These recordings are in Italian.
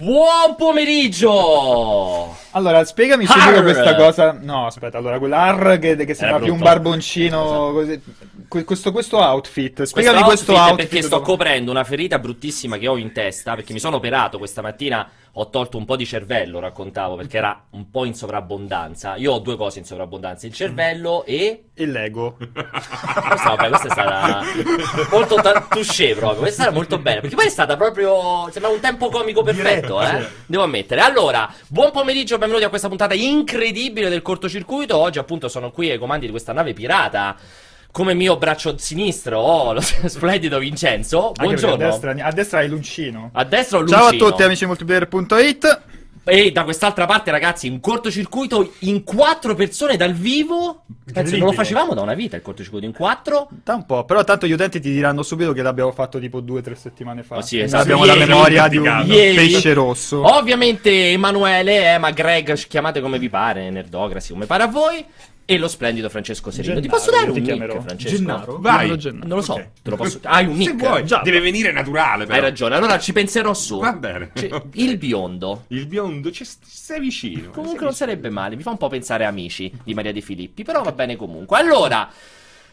Buon pomeriggio! Allora, spiegami Arr! subito questa cosa. No, aspetta, allora, quell'ar che, che sembra più un barboncino. così. Que- Questo, questo outfit. Spiegami Questo outfit è outfit. perché sto dopo. coprendo una ferita bruttissima che ho in testa perché mi sono operato questa mattina ho tolto un po' di cervello raccontavo perché era un po' in sovrabbondanza io ho due cose in sovrabbondanza il cervello e Il Lego. questa, vabbè, questa è stata molto ta- touché proprio questa era molto bene perché poi è stata proprio sembra un tempo comico perfetto eh? devo ammettere allora buon pomeriggio benvenuti a questa puntata incredibile del cortocircuito oggi appunto sono qui ai comandi di questa nave pirata come mio braccio sinistro ho lo splendido Vincenzo buongiorno A destra, a destra hai l'uncino. a destra ho Ciao a tutti, amici di multiplayer.it. E da quest'altra parte, ragazzi, un cortocircuito in quattro persone dal vivo. Penso non lo facevamo da una vita il cortocircuito in quattro. Da un po', però tanto gli utenti ti diranno subito che l'abbiamo fatto tipo due o tre settimane fa. Oh, sì, esatto. Abbiamo Ieri. la memoria di un Ieri. pesce rosso. Ovviamente Emanuele, eh, ma Greg, chiamate come vi pare, Nerdocracy, come pare a voi. E lo splendido Francesco Serino. Ti Gennaro, posso dare un ti nick. Francesco? Gennaro? Vai. Non lo so, Ok. te lo posso... Hai un nick? Se vuoi, Già. deve venire naturale però. Hai ragione, allora ci penserò su. Va bene. Cioè, Ok. Il biondo. Il biondo, ci sei vicino. Comunque sei non sarebbe male, mi fa un po' pensare a amici di Maria De Filippi, però va bene comunque. Allora,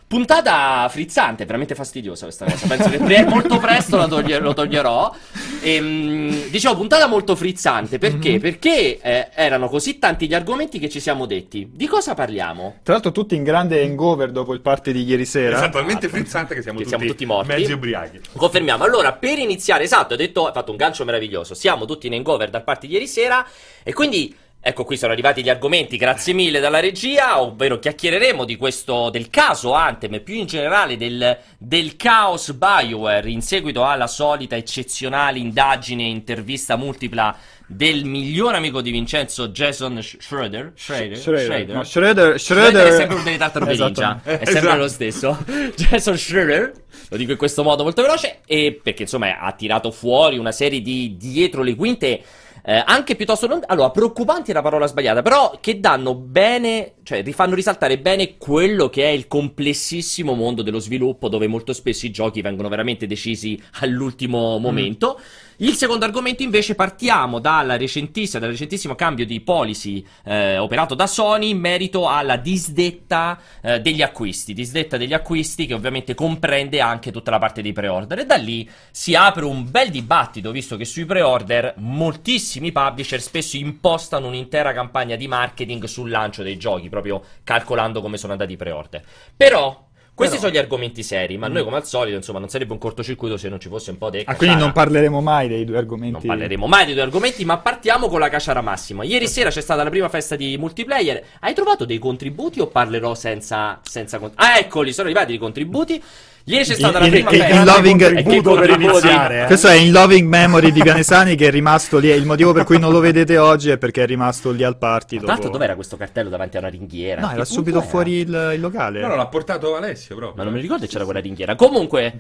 puntata frizzante, veramente fastidiosa questa cosa, penso che pre- molto presto la toglie- lo toglierò. Ehm, dicevo, puntata molto frizzante, perché? Perché eh, erano così tanti gli argomenti che ci siamo detti. Di cosa parliamo? Tra l'altro tutti in grande hangover dopo il party di ieri sera. È talmente frizzante che siamo, Che tutti, siamo tutti morti. mezzi ubriachi. Confermiamo. Allora, per iniziare, esatto, hai detto, hai fatto un gancio meraviglioso. Siamo tutti in hangover dal party di ieri sera e quindi ecco qui sono arrivati gli argomenti, grazie mille dalla regia, ovvero chiacchiereremo di questo del caso Anthem e più in generale del, del caos BioWare in seguito alla solita eccezionale indagine e intervista multipla del miglior amico di Vincenzo Jason Sch- Schroeder. Schroeder? Schroeder. No, Schroeder, Schroeder Schroeder è sempre un delle tartarughe ninja, Esattamente. è sempre Esatto. lo stesso. Jason Schroeder, lo dico in questo modo molto veloce, e perché insomma ha tirato fuori una serie di dietro le quinte. Eh, anche piuttosto non, allora preoccupanti è la parola sbagliata, però che danno bene, cioè rifanno risaltare bene quello che è il complessissimo mondo dello sviluppo, dove molto spesso i giochi vengono veramente decisi all'ultimo momento. Il secondo argomento invece partiamo dal recentissimo cambio di policy eh, operato da Sony in merito alla disdetta eh, degli acquisti, disdetta degli acquisti che ovviamente comprende anche tutta la parte dei pre-order e da lì si apre un bel dibattito visto che sui pre-order moltissimi publisher spesso impostano un'intera campagna di marketing sul lancio dei giochi proprio calcolando come sono andati i pre-order. Però questi Però- sono gli argomenti seri, ma noi come al solito, insomma, non sarebbe un cortocircuito se non ci fosse un po' di Ah, quindi non parleremo mai dei due Non argomenti. parleremo mai di due argomenti, ma partiamo con la cacciara massima. Ieri sera c'è stata la prima festa di multiplayer. Hai trovato dei contributi o parlerò senza, senza Ah, eccoli, sono arrivati i contributi. Ieri c'è stata la prima in- festa. in loving- E che contributo per contributi? iniziare, eh. Questo è in loving memory di Pianesani che è rimasto lì. Il motivo per cui non lo vedete oggi è perché è rimasto lì al party. Tra l'altro, dopo- dov'era questo cartello davanti a una ringhiera? No, era subito era? fuori il, il locale. No, no, l'ha portato Alessio proprio. Ma non mi ricordo se c'era quella ringhiera. Comunque,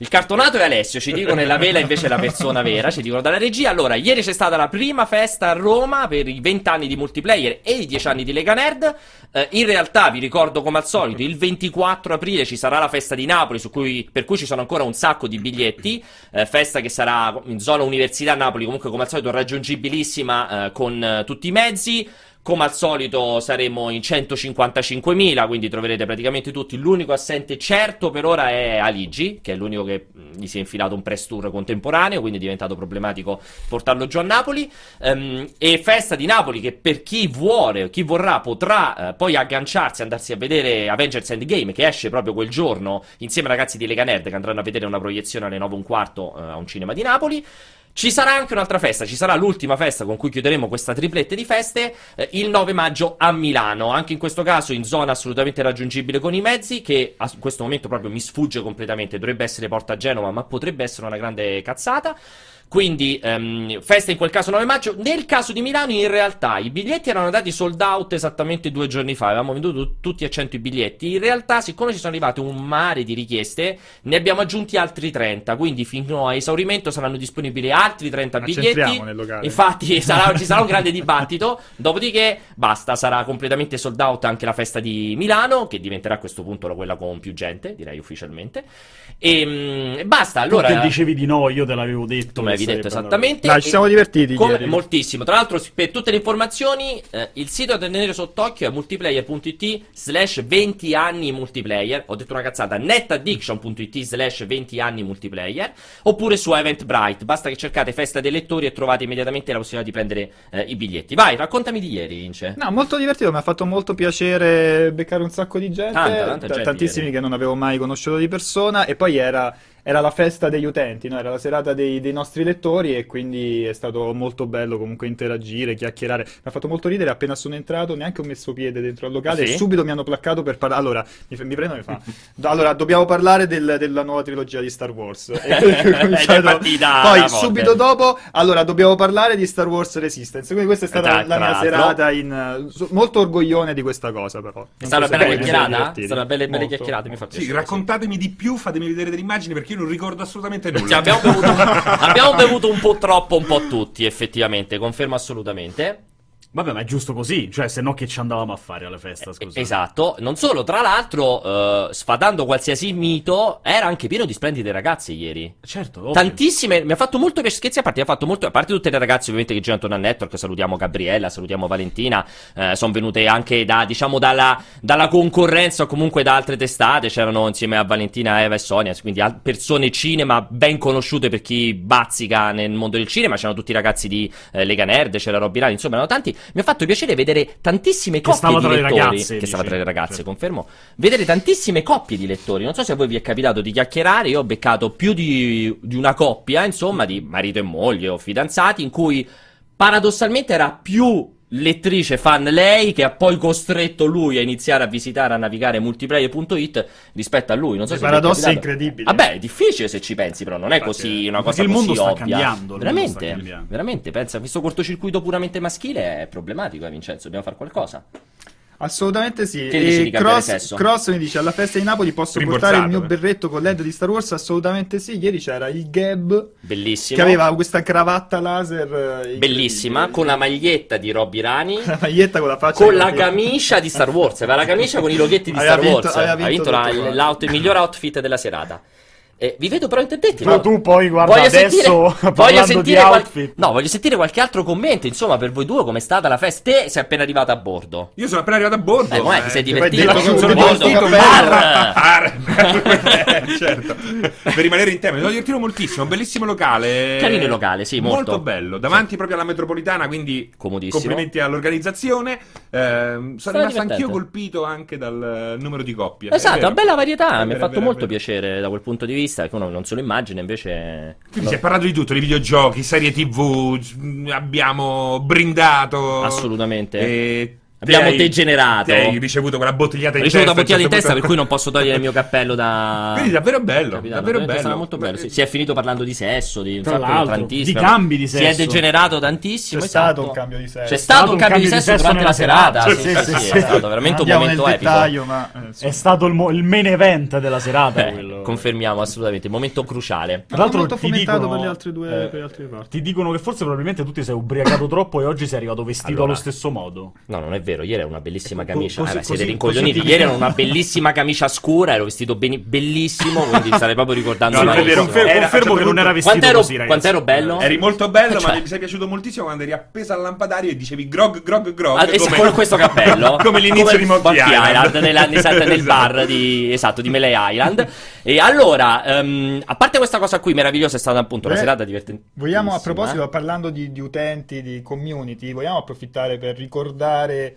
il cartonato è Alessio, ci dicono, la vela invece è la persona vera, ci dicono dalla regia. Allora, ieri c'è stata la prima festa a Roma per i 20 anni di multiplayer e i 10 anni di Lega Nerd. Eh, in realtà, vi ricordo come al solito, il 24 aprile ci sarà la festa di Napoli, cui- per cui ci sono ancora un sacco di biglietti. Eh, festa che sarà in zona Università Napoli, comunque come al solito raggiungibilissima eh, con eh, tutti i mezzi. Come al solito saremo in 155.000, quindi troverete praticamente tutti. L'unico assente certo per ora è Aligi, che è l'unico che mh, gli si è infilato un press tour contemporaneo, quindi è diventato problematico portarlo giù a Napoli. Ehm, e festa di Napoli che per chi vuole, chi vorrà, potrà eh, poi agganciarsi andarsi a vedere Avengers Endgame, che esce proprio quel giorno, insieme ai ragazzi di Lega Nerd, che andranno a vedere una proiezione alle 9 e un quarto eh, a un cinema di Napoli. Ci sarà anche un'altra festa, ci sarà l'ultima festa con cui chiuderemo questa triplette di feste eh, il 9 maggio a Milano, anche in questo caso in zona assolutamente raggiungibile con i mezzi, che a questo momento proprio mi sfugge completamente, dovrebbe essere Porta Genova, ma potrebbe essere una grande cazzata. Quindi, ehm, festa in quel caso 9 maggio. Nel caso di Milano, in realtà, i biglietti erano andati sold out esattamente due giorni fa. Avevamo venduto tu- tutti a 100 i biglietti. In realtà, siccome ci sono arrivate un mare di richieste, ne abbiamo aggiunti altri 30. Quindi, fino a esaurimento saranno disponibili altri 30 Ma biglietti. nel locale. Infatti, sarà- ci sarà un grande dibattito. Dopodiché, basta, sarà completamente sold out anche la festa di Milano, che diventerà a questo punto quella con più gente, direi ufficialmente. E mm, basta. Allora, Allora, che dicevi di no, io te l'avevo detto. Tu avevi detto esattamente. Dai, ci siamo divertiti come- moltissimo. Tra l'altro, per tutte le informazioni, eh, il sito da tenere sott'occhio è multiplayer.it slash 20 anni multiplayer. Ho detto una cazzata, netaddiction.it slash 20 anni multiplayer. Oppure su Eventbrite. Basta che cercate festa dei lettori e trovate immediatamente la possibilità di prendere eh, i biglietti. Vai, raccontami di ieri, Vince. No, molto divertito, mi ha fatto molto piacere beccare un sacco di gente, Tanta, tanta gente tantissimi ieri. che non avevo mai conosciuto di persona e poi era, era la festa degli utenti, no? era la serata dei, dei nostri lettori e quindi è stato molto bello comunque interagire, chiacchierare. Mi ha fatto molto ridere appena sono entrato, neanche ho messo piede dentro al locale Sì? e subito mi hanno placcato per parlare. Allora, mi, f- mi prendo e mi fa. Allora, dobbiamo parlare del- della nuova trilogia di Star Wars. E cominciato- Poi subito dopo, allora dobbiamo parlare di Star Wars Resistance. Quindi questa è stata Tra- la mia serata in, molto orgoglione di questa cosa però. È stata so bella chiacchierata? È stata una bella, chiacchierate, mi fa Sì, piacere. raccontatemi di più, fatemi vedere delle immagini perché io non ricordo assolutamente nulla. Cioè, abbiamo, bevuto, abbiamo bevuto un po' troppo, un po' tutti, effettivamente, confermo assolutamente. Vabbè, ma è giusto così, cioè se no che ci andavamo a fare alla festa, scusa. Esatto, non solo, tra l'altro, eh, sfatando qualsiasi mito, era anche pieno di splendide ragazze ieri. Certo, ovvio. Tantissime, mi ha fatto molto piacere, scherzi a parte, mi ha fatto molto, a parte tutte le ragazze ovviamente che girano attorno al network, salutiamo Gabriella, salutiamo Valentina, eh, sono venute anche da, diciamo, dalla, dalla concorrenza o comunque da altre testate, c'erano insieme a Valentina, Eva e Sonia, quindi al- persone cinema ben conosciute per chi bazzica nel mondo del cinema, c'erano tutti i ragazzi di eh, Lega Nerd, c'era Robby Rani, insomma erano tanti, mi ha fatto piacere vedere tantissime Che coppie di lettori, ragazze, che stava tra le ragazze, Certo. confermo, vedere tantissime coppie di lettori, non so se a voi vi è capitato di chiacchierare, io ho beccato più di, di una coppia, insomma, di marito e moglie o fidanzati, in cui paradossalmente era più lettrice fan lei che ha poi costretto lui a iniziare a visitare, a navigare multiplayer.it rispetto a lui. Non so I se vi è incredibili. Vabbè, è difficile se ci pensi, però non è Infatti, così una perché cosa il mondo così sta ovvia. cambiando, il veramente, cambiando. veramente, pensa, questo cortocircuito puramente maschile è problematico, eh, Vincenzo, dobbiamo fare qualcosa. Assolutamente sì. Che dici e di Cross? Cross mi dice alla festa di Napoli posso Rimborsato, portare il mio eh. berretto con LED di Star Wars? Assolutamente sì. Ieri c'era il Gab Bellissimo. che aveva questa cravatta laser eh. Bellissima, con la maglietta di Robby Rani. la maglietta con la faccia Con la camicia di Star Wars, aveva la camicia con i loghetti di Aveva Star vinto- Wars. aveva ha vinto vinto la- l'out- il miglior outfit della serata. Eh, vi vedo però interdetti. Però no? tu poi, guarda, Voglio adesso, sentire, voglio sentire di qual- outfit. No, voglio sentire qualche altro commento. Insomma, per voi due, com'è stata la festa? Te sei appena arrivato a bordo. Io sono appena arrivato a bordo. Eh, com'è? Ti sei eh, divertito? detto Sono divertito molto per- Bar! Ah, certo. Per rimanere in tema, mi sono divertito moltissimo. Bellissimo locale. Carino il locale, sì, molto. bello. Davanti proprio alla metropolitana, quindi Comodissimo. complimenti all'organizzazione. Ehm, sono Sarà rimasto anch'io colpito anche dal eh, numero di coppie. Esatto, una bella varietà. Mi ha fatto molto piacere da quel punto di vista. Che uno non se lo immagina, invece. Quindi si è parlato di tutto, di videogiochi, serie tv, mh, abbiamo brindato. Assolutamente. E Abbiamo hai- degenerato. hai ricevuto quella bottigliata Ho in ricevuto testa. una bottiglia a in un certo testa, per cui non posso togliere il mio cappello da. Quindi davvero bello, Capitano, davvero bello. molto bello. Sì. Si è finito parlando di sesso, di Tra tantissimo. di cambi di Si è sesso. degenerato tantissimo. C'è esatto. stato un cambio di sesso. C'è stato un cambio di sesso durante la serata. Sì, sì, sì, è stato veramente un momento nel epico. ma eh. È stato il, mo- il main event della serata quello. confermiamo assolutamente, il momento cruciale. Tra l'altro molto ti fomentato dicono, per le altre due, eh, parti. Ti dicono che forse probabilmente tu ti sei ubriacato troppo e oggi sei arrivato vestito allo stesso modo. No, non è vero, ieri era una bellissima Co- camicia. così- Eh, beh, siete così- rincoglioniti. così- Ieri era una bellissima camicia scura, ero vestito beni- bellissimo, quindi starei proprio ricordando No, non è vero, Confer- Era- confermo che non era vestito Quanto ero, così, ragazzi. quanto ero bello? Eri molto bello, Cioè- ma mi sei piaciuto moltissimo quando eri appeso al lampadario e dicevi grog, grog, grog. Ah, es- come- con questo cappello come l'inizio di Monkey Island. nelle anni 60 nel Esatto. bar di, esatto, di Melee Island e allora ehm, a parte questa cosa qui meravigliosa è stata appunto una Eh, serata divertente Vogliamo, a proposito, parlando di, di utenti, di community, vogliamo approfittare per ricordare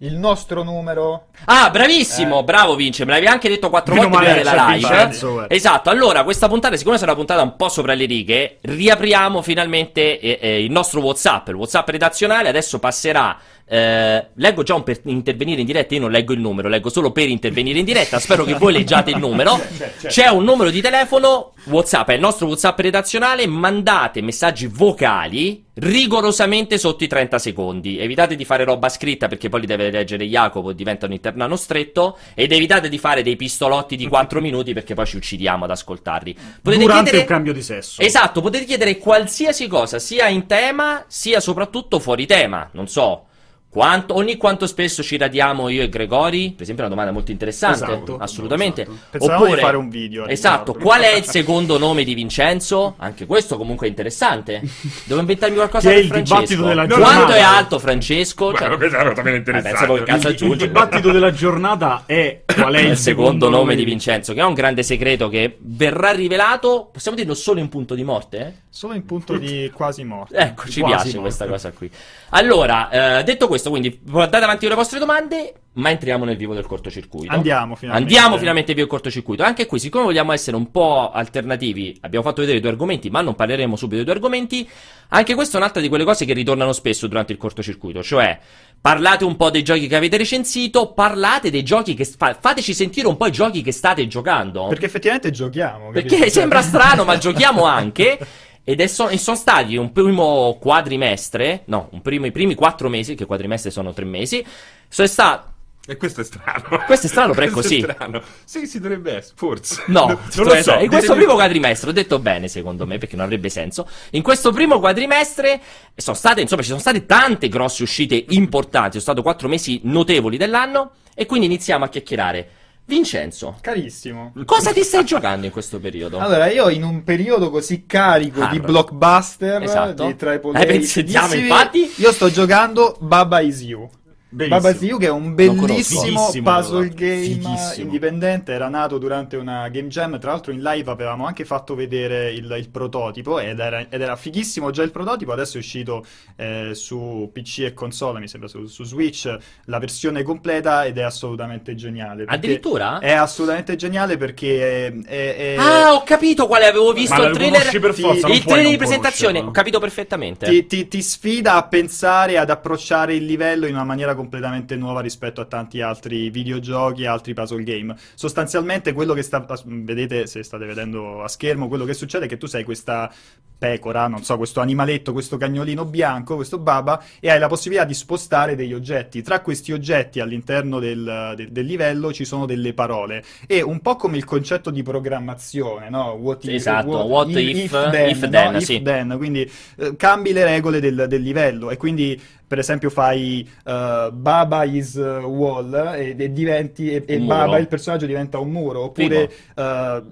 il nostro numero? Ah, bravissimo, bravo Vince, me l'avevi anche detto quattro Meno volte prima della live. Vincenzo, eh. Esatto, allora questa puntata, siccome sarà una puntata un po' sopra le righe, riapriamo finalmente eh, eh, il nostro WhatsApp, il WhatsApp redazionale, adesso passerà eh, leggo già un per intervenire in diretta, io non leggo il numero, leggo solo per intervenire in diretta, spero che voi leggiate il numero. C'è un numero di telefono, WhatsApp, è il nostro WhatsApp redazionale, mandate messaggi vocali rigorosamente sotto i 30 secondi. Evitate di fare roba scritta perché poi li deve leggere Jacopo diventa un internano stretto ed evitate di fare dei pistolotti di 4 minuti perché poi ci uccidiamo ad ascoltarli. Potete Durante chiedere un cambio di sesso. Esatto, potete chiedere qualsiasi cosa, sia in tema, sia soprattutto fuori tema. Non so, Quanto, ogni quanto spesso ci radiamo io e Gregori? Per esempio, è una domanda molto interessante. Esatto. Assolutamente. Esatto. Pensavamo Oppure, di fare un video a Esatto. riguardo. Qual è il secondo nome di Vincenzo? Anche questo comunque è interessante. Devo inventarmi qualcosa Che è il Francesco. dibattito della Quanto giornata. è alto Francesco? Cioè, questa è eh, interessante. che cazzo Il, il dibattito della giornata è qual è il, il secondo nome di Vincenzo, che è un grande segreto che verrà rivelato, possiamo dirlo solo in punto di morte? Solo in punto di quasi morte. Ecco, ci Quasi piace morte. questa cosa qui. Allora, eh, detto questo, quindi portate avanti con le vostre domande, ma entriamo nel vivo del cortocircuito. Andiamo finalmente. Andiamo finalmente via il cortocircuito. Anche qui, siccome vogliamo essere un po' alternativi, abbiamo fatto vedere i due argomenti, ma non parleremo subito dei due argomenti. Anche questa è un'altra di quelle cose che ritornano spesso durante il cortocircuito, cioè parlate un po' dei giochi che avete recensito, parlate dei giochi che fa- fateci sentire un po' i giochi che state giocando. Perché effettivamente giochiamo. Perché capito? sembra strano, ma giochiamo anche. Ed è so- e sono stati un primo quadrimestre, no, un primo, i primi quattro mesi, che quadrimestre sono tre mesi. Sono stato. E questo è strano. Questo è strano, però è così. strano. Sì, sì, dovrebbe essere, forse. No, non cioè, lo so. In questo primo quadrimestre, ho detto bene secondo me, perché non avrebbe senso. In questo primo quadrimestre sono state, insomma, ci sono state tante grosse uscite importanti. Sono stato quattro mesi notevoli dell'anno. E quindi iniziamo a chiacchierare. Vincenzo, Carissimo. cosa ti stai giocando in questo periodo? Allora, io in un periodo così carico di Hard. blockbuster, Esatto. di triple Eh, A fighissimi, infatti. io sto giocando Baba Is You. Bellissimo. Baba che è un bellissimo puzzle game Fighissimo. indipendente, era nato durante una game jam, tra l'altro in live avevamo anche fatto vedere il, il prototipo ed era, ed era fighissimo già il prototipo, adesso è uscito eh, su PC e console, mi sembra su, su Switch, la versione completa ed è assolutamente geniale. Addirittura? È assolutamente geniale perché è... è- è- Ah, ho capito quale avevo visto Ma il trailer. per forza, il trailer di presentazione, ho conoscerlo. capito perfettamente. Ti, ti- ti sfida a pensare, ad approcciare il livello in una maniera completamente nuova rispetto a tanti altri videogiochi e altri puzzle game. Sostanzialmente quello che sta, vedete se state vedendo a schermo, quello che succede è che tu sei questa pecora, non so, questo animaletto, questo cagnolino bianco, questo baba, e hai la possibilità di spostare degli oggetti. Tra questi oggetti all'interno del, del- del livello ci sono delle parole. E un po' come il concetto di programmazione, no? What if, Esatto, what if- then, if no? then, If sì. then, quindi eh, cambi le regole del, del livello e quindi per esempio fai eh, Baba is uh, wall e, e diventi e, e Baba il personaggio diventa un muro. Oppure eh,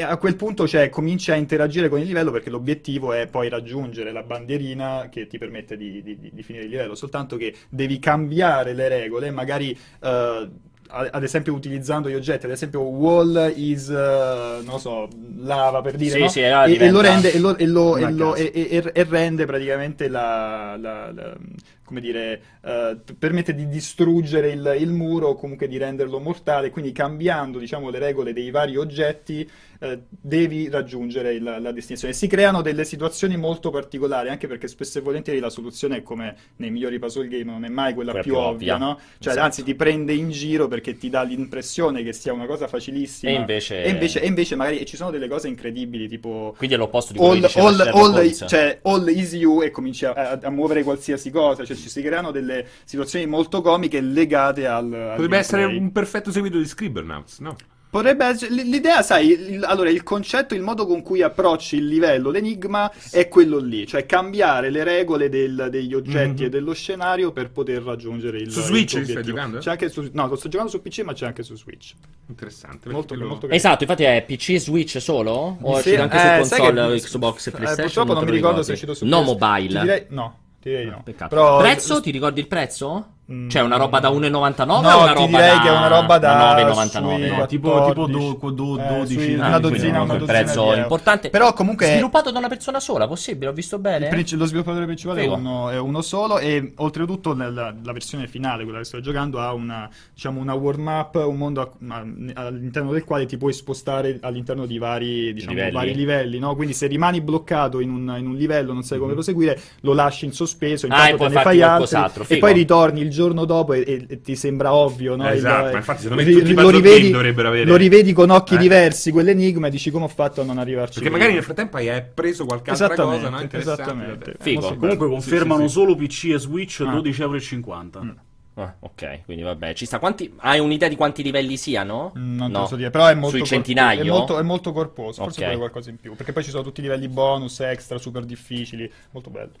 a quel punto cioè, cominci a interagire con il livello perché l'obiettivo è poi raggiungere la bandierina che ti permette di, di- di- finire il livello. Soltanto che devi cambiare le regole magari eh, a- ad esempio utilizzando gli oggetti, ad esempio wall is, eh, non so, lava per dire, Sì, no? sì, allora e, e lo rende, e, lo, e, lo- e lo- e- e- e rende praticamente la, la- la- come dire, eh, permette di distruggere il, il muro o comunque di renderlo mortale, quindi cambiando, diciamo, le regole dei vari oggetti, eh, devi raggiungere il- la destinazione. Si creano delle situazioni molto particolari, anche perché spesso e volentieri la soluzione come nei migliori puzzle game, non è mai quella, Quella più, più ovvia, ovvia. no? Cioè, Esatto. anzi, ti prende in giro perché ti dà l'impressione che sia una cosa facilissima. E invece- e invece, e invece magari ci sono delle cose incredibili, tipo Quindi è l'opposto di quello all, che all- all- cioè, all is you e cominci a, a- a muovere qualsiasi cosa, cioè ci si creano delle situazioni molto comiche legate al, al Potrebbe essere un perfetto seguito di Scribblenauts, no? Potrebbe essere- l'idea, sai, il- allora il concetto, il modo con cui approcci il livello d'enigma è quello lì, cioè cambiare le regole del- degli oggetti Mhm. e dello scenario per poter raggiungere il Su il Switch li stai giocando? C'è anche su, no, lo sto giocando su PC, ma c'è anche su Switch. Interessante. Molto, molto lo- carino. Esatto, infatti è PC e Switch solo? O è Sì, uscito anche eh, su console, che- Xbox e eh, PlayStation? purtroppo non te mi ricordo se è ricordi? uscito su No PS. mobile. Direi- no, direi no. Peccato. Però- Prezzo? Ti ricordi il prezzo? Mm. Cioè una roba da 1,99 No, o una ti roba direi da... che è una roba da 9,99? sui No, tipo- tipo 14, do- do- eh, 12, sui- ah, una quindi dozzina, no, una un dozzina prezzo importante. Però comunque Sviluppato da una persona sola, possibile? Ho visto bene? princi- lo sviluppatore principale è uno, è uno solo e oltretutto nella la versione finale, quella che sto giocando, ha una, diciamo, una warm up, un mondo a- ma- all'interno del quale ti puoi spostare all'interno di vari, diciamo, Livelli. vari livelli, no? Quindi se rimani bloccato in un, in un livello, non sai come proseguire, lo lasci in sospeso, Ah, intanto puoi te ne fai altri e poi ritorni il giorno dopo e, e- e ti sembra ovvio, no? Esatto, Il- ma infatti secondo me ri- tutti i lo rivedi, dovrebbero avere- lo rivedi con occhi Eh. diversi quell'enigma e dici come ho fatto a non arrivarci Perché prima?" magari nel frattempo hai preso qualche altra cosa, no? Interessante. esattamente. Figo. Comunque confermano sì, sì. solo PC e Switch Ah. 12,50 euro. Ah, ok, quindi vabbè, ci sta. Quanti... Hai un'idea di quanti livelli siano? Mm, Non te No. lo so dire, però è molto, Sui corpo- è molto, è molto corposo, forse Ok. vuole qualcosa in più, perché poi ci sono tutti i livelli bonus, extra, super difficili, molto bello.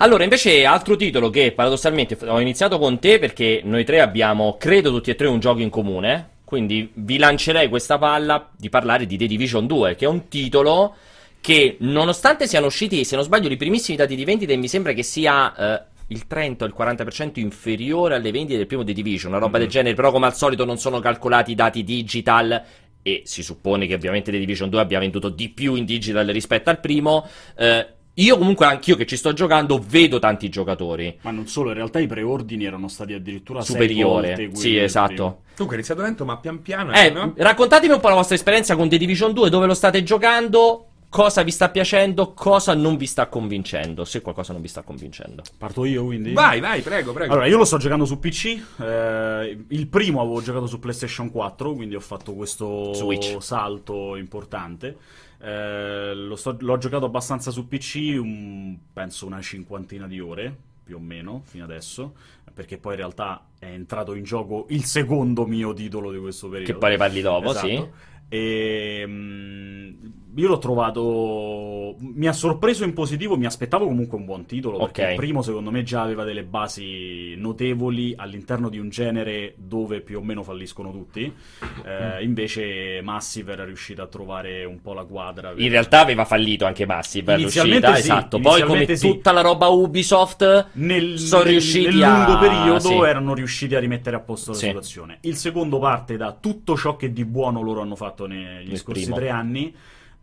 Allora, invece, altro titolo che paradossalmente ho iniziato con te perché noi tre abbiamo, credo tutti e tre, un gioco in comune. Quindi vi lancerei questa palla di parlare di The Division 2, che è un titolo che, nonostante siano usciti, se non sbaglio, i primissimi dati di vendita, mi sembra che sia eh, il 30 o il 40% inferiore alle vendite del primo The Division, una roba del genere, però come al solito non sono calcolati i dati digital e si suppone che ovviamente The Division 2 abbia venduto di più in digital rispetto al primo. Eh, io comunque, anch'io che ci sto giocando, vedo tanti giocatori. Ma non solo, in realtà i preordini erano stati addirittura sei Superiore. volte quelli Sì, esatto. Dunque è iniziato lento, ma pian piano. Eh, no? raccontatemi un po' la vostra esperienza con The Division 2, dove lo state giocando, cosa vi sta piacendo, cosa non vi sta convincendo, se qualcosa non vi sta convincendo. Parto io quindi? Vai, vai, prego, prego. Allora, io lo sto giocando su PC. eh, il primo avevo giocato su PlayStation 4, quindi ho fatto questo Switch. salto importante. Eh, lo sto- l'ho giocato abbastanza su PC, un- penso una cinquantina di ore, più o meno, fino adesso. Perché poi in realtà è entrato in gioco il secondo mio titolo di questo periodo. Che poi parli dopo, Esatto. sì. E, mm, io l'ho trovato. Mi ha sorpreso in positivo. Mi aspettavo comunque un buon titolo. Perché il primo, secondo me, già aveva delle basi notevoli all'interno di un genere dove più o meno falliscono tutti. Eh, invece, Massive era riuscita a trovare un po' la quadra. In realtà aveva fallito anche Massive all'uscita, sì, esatto. Poi come sì. tutta la roba Ubisoft nel, sono nel- riusciti nel lungo a- periodo sì. erano riusciti a rimettere a posto la situazione. Il secondo parte da tutto ciò che di buono loro hanno fatto negli Nel scorsi primo. tre anni,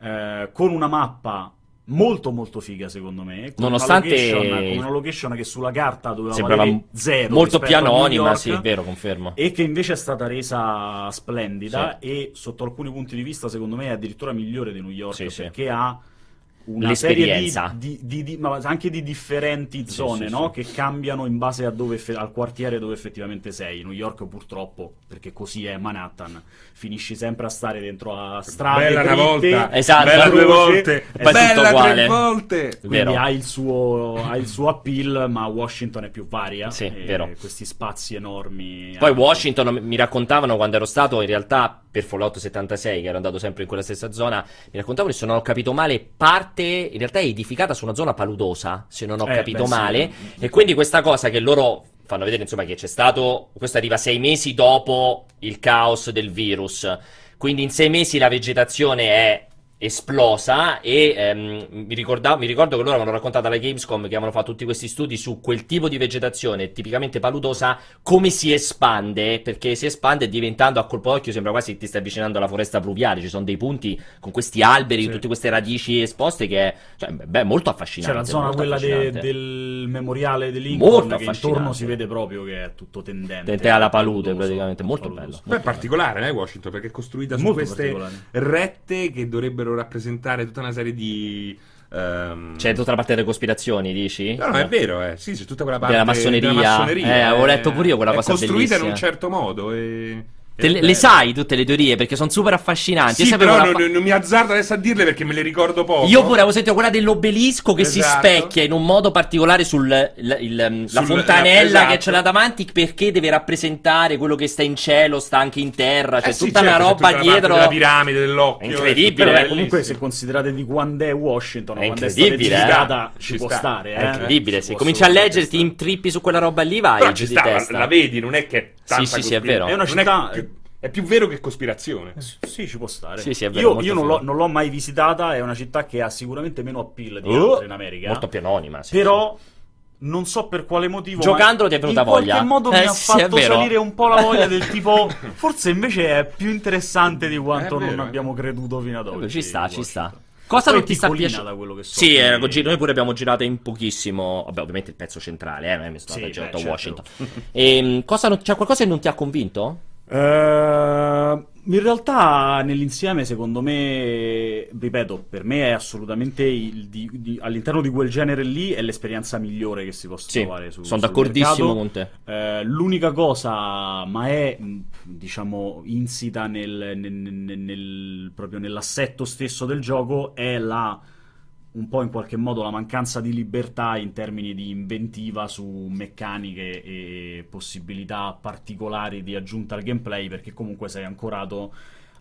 eh, con una mappa molto molto figa secondo me, con Nonostante- una location, con una location che sulla carta doveva sembrava zero molto più anonima, York, sì, è vero, confermo. e che invece è stata resa splendida e sotto alcuni punti di vista secondo me è addirittura migliore di New York Sì, sì. perché ha una serie di, L'esperienza. di- di- di- ma anche di differenti zone sì, no? che cambiano in base a dove al quartiere dove effettivamente sei. New York purtroppo, perché così è Manhattan, finisci sempre a stare dentro a strade Bella una dritte, volta, Esatto. bella due volte, tutto bella uguale. tre volte. quindi ha il, suo, ha il suo appeal, ma Washington è più varia. Sì, e vero. Questi spazi enormi. Poi anche- Washington mi raccontavano quando ero stato in realtà per Fallout 76, che ero andato sempre in quella stessa zona, mi raccontavano che se non ho capito male, parte in realtà è edificata su una zona paludosa, se non ho Eh, capito beh, sì. male, e quindi questa cosa che loro fanno vedere insomma che c'è stato, questo arriva sei mesi dopo il caos del virus, quindi in sei mesi la vegetazione è esplosa e ehm, mi, ricorda- mi ricordo che loro avevano raccontato alla Gamescom che avevano fatto tutti questi studi su quel tipo di vegetazione tipicamente paludosa come si espande perché si espande diventando a colpo d'occhio sembra quasi che ti stai avvicinando alla foresta pluviale ci sono dei punti con questi alberi Sì. tutte queste radici esposte che è cioè, beh, molto affascinante C'è la zona molto quella de- del memoriale di Lincoln Molto che intorno si vede proprio che è tutto tendente. Tende alla palude, Paludoso, praticamente, molto paludoso. Poi è particolare, eh, Washington, perché è costruita su Molto queste rette che dovrebbero rappresentare tutta una serie di... ehm, c'è tutta la parte delle cospirazioni dici? No, no, è vero, eh. Sì, c'è tutta quella parte Della massoneria. della massoneria. Eh, avevo letto pure io quella è cosa costruita in bellissima. un certo modo e... Te le, le sai tutte le teorie perché sono super affascinanti. Sì, però la non, fa- non mi azzardo adesso a dirle perché me le ricordo poco. Io pure avevo sentito quella dell'obelisco che si Esatto. specchia in un modo particolare sul il- il- la Sul- fontanella esatto. che ce l'ha davanti perché deve rappresentare quello che sta in cielo, sta anche in terra. C'è Eh sì, tutta certo, una c'è roba tutta la dietro. della piramide dell'occhio. È incredibile, Però, comunque, se considerate di quando è Washington, È quando è stata incredibile, eh. Ci ci può sta. stare. È eh. incredibile. Se cominci a leggere, ti intrippi su quella roba lì, vai Però ci sta, la, testa. la vedi, non è che tanta sì, sì, è vero. È una città- è più vero che cospirazione. Sì, ci può stare. Sì, sì, è vero, io io non, l'ho, non l'ho mai visitata, è una città che ha sicuramente meno appeal di Oh, altre in America. Molto più anonima. sì, Però non so per quale motivo. Giocandolo ti è venuta in voglia. qualche modo Eh, mi ha sì, fatto salire un po' la voglia del tipo. Forse invece è più interessante di quanto vero, non eh. abbiamo creduto fino ad sì. oggi. Ci sta, ci sta. Cosa non ti sta piacendo? da quello che so. Sì, quindi- era. Noi pure abbiamo girato in pochissimo. Vabbè, ovviamente il pezzo centrale, eh. non è mi sono Sì, andato a certo. Washington. Ehm, cosa non- c'è qualcosa che non ti ha convinto? Eh, in realtà nell'insieme secondo me, ripeto, per me è assolutamente il- di- di- all'interno di quel genere lì è l'esperienza migliore che si possa Sì, trovare su, sono d'accordissimo con te. Eh, l'unica cosa, ma è diciamo insita nel- nel- nel- proprio nell'assetto stesso del gioco, è la un po' in qualche modo la mancanza di libertà in termini di inventiva su meccaniche e possibilità particolari di aggiunta al gameplay, perché comunque sei ancorato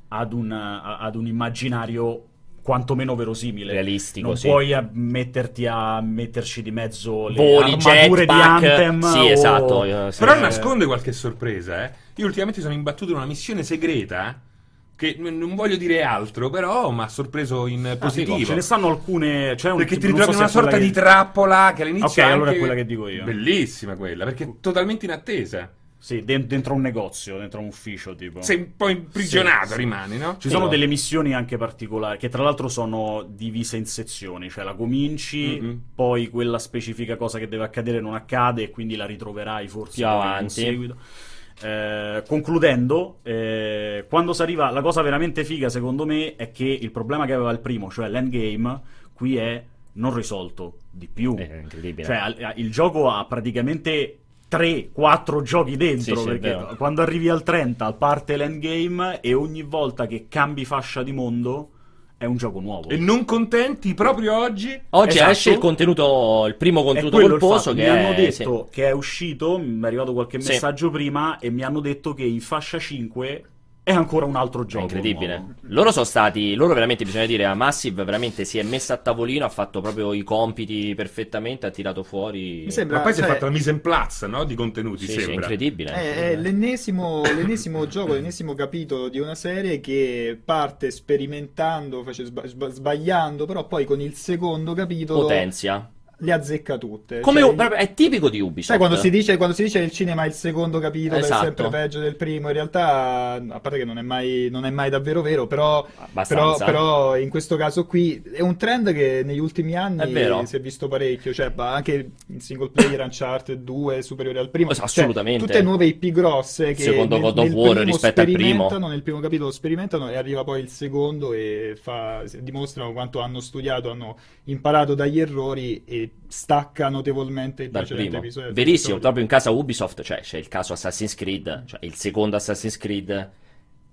ad un, a- ad un immaginario quantomeno verosimile. Realistico, non sì. puoi eh, metterti a metterci di mezzo le Voli, armature di jetpack. Anthem Sì, o- esatto. sì. Però Eh. nasconde qualche sorpresa, eh. Io ultimamente sono imbattuto in una missione segreta. Che non voglio dire altro, però mi ha sorpreso in Ah, positivo. figo. Ce ne stanno alcune. C'è un, Perché ti ritrovi so una sorta che- di trappola che all'inizio Ok, allora è quella che dico io. Bellissima quella, perché è totalmente inattesa. Sì, den- dentro un negozio, dentro un ufficio, tipo. Sei un po' imprigionato, Sì, rimani, no? Ci sono delle missioni anche particolari, che tra l'altro sono divise in sezioni, cioè la cominci, Mhm. poi quella specifica cosa che deve accadere non accade e quindi la ritroverai forse Più avanti. in seguito. Eh, concludendo, eh, quando si arriva, la cosa veramente figa secondo me è che il problema che aveva il primo, cioè l'endgame, qui è non risolto di più. È incredibile. Cioè, al- il gioco ha praticamente 3-4 giochi dentro. Sì, sì, perché quando arrivi al 30 parte l'endgame e ogni volta che cambi fascia di mondo è un gioco nuovo. E non contenti proprio oggi? Oggi esatto. esce il contenuto, il primo contenuto colposo che mi hanno è, detto che è uscito, mi è arrivato qualche Sì. messaggio prima e mi hanno detto che in fascia 5 è ancora un altro sì, è gioco. incredibile. nuovo. Loro sono stati, loro veramente bisogna dire, a Massive veramente si è messa a tavolino, ha fatto proprio i compiti perfettamente, ha tirato fuori... Mi sembra- Ma poi si è cioè- fatta la mise en place, no? Di contenuti, Sì, sì, è sembra. incredibile. È, è l'ennesimo, l'ennesimo gioco, l'ennesimo capitolo di una serie che parte sperimentando, face- sba- sba- sbagliando, però poi con il secondo capitolo Potenzia. Le azzecca tutte. Come Cioè, è tipico di Ubisoft. Sai quando si dice quando si dice che il cinema è il secondo capitolo Esatto. è sempre peggio del primo, in realtà a parte che non è mai, non è mai davvero vero, però, però, però in questo caso qui è un trend che negli ultimi anni si è visto parecchio, cioè anche in single player Uncharted 2 è superiore al primo, Cioè, Assolutamente. tutte nuove IP grosse che Secondo nel, God of War primo rispetto al primo. sperimentano, nel primo capitolo sperimentano e arriva poi il secondo e fa- dimostrano quanto hanno studiato, hanno imparato dagli errori e stacca notevolmente il dal precedente primo. episodio. Verissimo, proprio in casa Ubisoft, cioè c'è il caso Assassin's Creed, cioè il secondo Assassin's Creed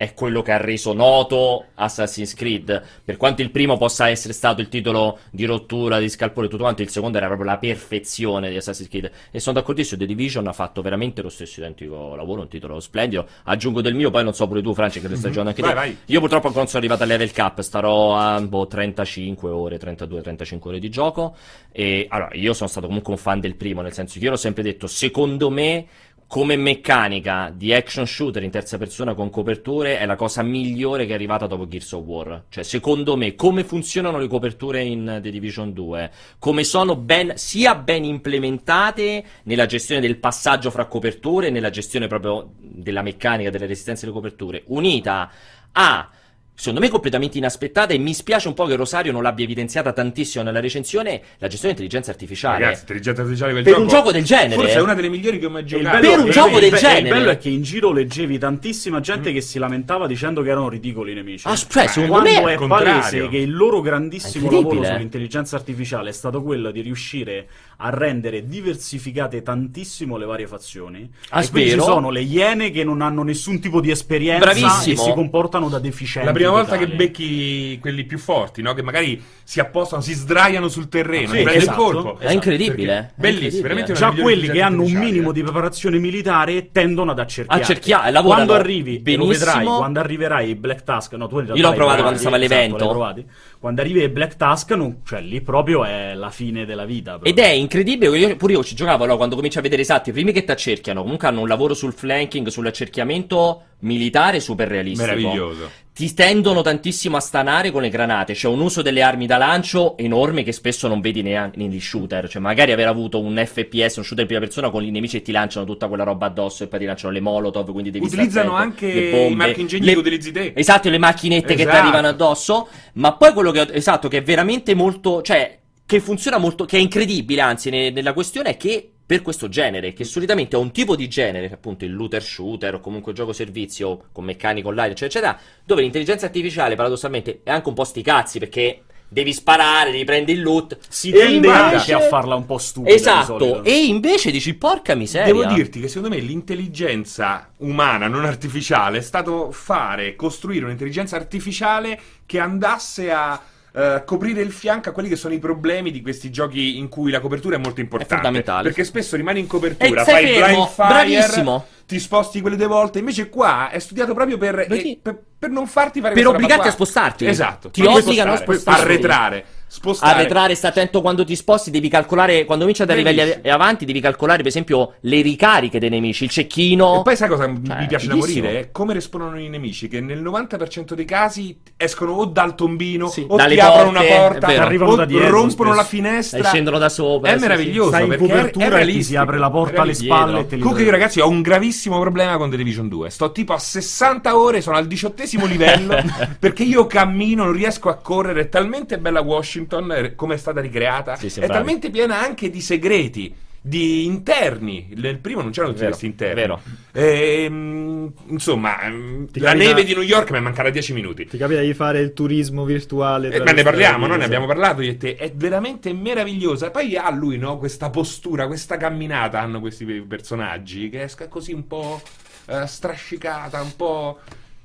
è quello che ha reso noto Assassin's Creed. Per quanto il primo possa essere stato il titolo di rottura, di scalpore e tutto quanto, il secondo era proprio la perfezione di Assassin's Creed. E sono d'accordissimo, The Division ha fatto veramente lo stesso identico lavoro, un titolo splendido. Aggiungo del mio, poi non so pure tu, Franci, che lo stai giocando anche Vai, te. vai. Io purtroppo ancora non sono arrivato al level cap, starò a boh, 35 ore, 32-35 ore di gioco. E allora, io sono stato comunque un fan del primo, nel senso che io l'ho sempre detto, secondo me, come meccanica di action shooter in terza persona con coperture, è la cosa migliore che è arrivata dopo Gears of War. Cioè, secondo me, come funzionano le coperture in The Division 2, come sono ben, sia ben implementate nella gestione del passaggio fra coperture, nella gestione proprio della meccanica, delle resistenze delle coperture, unita a secondo me completamente inaspettata e mi spiace un po' che Rosario non l'abbia evidenziata tantissimo nella recensione la gestione di intelligenza artificiale. Ragazzi, intelligenza artificiale Per gioco, un gioco del genere, Forse eh. è una delle migliori che ho mai il giocato. Per un gioco del genere. Il bello è che in giro leggevi tantissima gente Mm. che si lamentava dicendo che erano ridicoli i nemici. Ah, cioè, secondo Quando me è contrario. palese che il loro grandissimo lavoro sull'intelligenza artificiale è stato quello di riuscire a rendere diversificate tantissimo le varie fazioni. Ah, e quindi ci spero. sono le iene che non hanno nessun tipo di esperienza Bravissimo. e si comportano da deficienti. La prima volta che becchi quelli più forti, no? Che magari si appostano, si sdraiano sul terreno, Sì, prende esatto. il colpo. È incredibile. Bellissimo, Incredibile. veramente Già quelli che hanno un minimo di preparazione militare tendono ad accerchiare. Accerchiare, lavorano Quando arrivi, e lo benissimo. vedrai, quando arriverai ai Black Tusk, no, tu Io l'ho l'hai provato quando stavo esatto, all'evento. Quando arrivi ai Black Tusk, non- cioè lì proprio è la fine della vita. proprio. Ed è incredibile, io, pure io ci giocavo no, quando cominci a vedere esatti, i primi che ti accerchiano, comunque hanno un lavoro sul flanking, sull'accerchiamento militare super realistico. Meraviglioso. Ti tendono tantissimo a stanare con le granate, c'è un uso delle armi da lancio enorme che spesso non vedi neanche negli shooter, cioè magari aver avuto un FPS, un shooter in prima persona con i nemici che ti lanciano tutta quella roba addosso e poi ti lanciano le molotov, quindi devi Utilizzano anche le bombe, i marchingegni le- che utilizzi te. Esatto, le macchinette che ti Esatto. arrivano addosso. Ma poi quello che ho, esatto, che è veramente molto. cioè, che funziona molto. che è incredibile, anzi, ne- nella questione è che. Per questo genere, che solitamente è un tipo di genere, appunto il looter shooter o comunque gioco servizio con meccanico online, eccetera, eccetera, dove l'intelligenza artificiale paradossalmente è anche un po' sti cazzi perché devi sparare, devi prendere il loot. si tende invece- anche a farla un po' stupida. Esatto, e invece dici porca miseria. Devo dirti che secondo me l'intelligenza umana, non artificiale, è stato fare, costruire un'intelligenza artificiale che andasse a, eh, coprire il fianco a quelli che sono i problemi di questi giochi in cui la copertura è molto importante. fondamentale. Perché spesso rimani in copertura, E sei fai fermo, blind fire, bravissimo. ti sposti quelle due volte. Invece qua è studiato proprio per, eh, per, per non farti fare Per obbligarti a spostarti. Esatto. Ti obbligano a spostarti. Arretrare, spostare. Arretrare, sta attento quando ti sposti, devi calcolare, quando da livelli Bellissimo. avanti, devi calcolare per esempio le ricariche dei nemici, il cecchino. E poi sai cosa Cioè, mi piace da morire? Come rispondono i nemici, che nel 90% dei casi escono o dal tombino, Sì, o ti aprono porte, una è porta. Arrivano o da dietro, rompono la spesso. E finestra. scendono da sopra. È sì, sì. meraviglioso Stai in perché è- copertura è e ti si apre la porta è alle spalle e te li Comunque io ragazzi ho un gravissimo problema con The Division 2 Sto tipo a 60 ore, sono al diciottesimo livello Perché io cammino, non riesco a correre È talmente bella Washington eh, come è stata ricreata Sì, sì, È bravi. talmente piena anche di segreti di interni, nel primo non c'erano tutti Vero, questi interni. vero. Ehm, insomma, ehm, Ti la capita- neve di New York mi è mancata 10 minuti. Ti capita di fare il turismo virtuale? Eh, ma ne parliamo, no? Ne abbiamo parlato io e te. È veramente meravigliosa. E Poi ha lui, no? Questa postura, questa camminata hanno questi personaggi che è così un po' eh, strascicata, un po'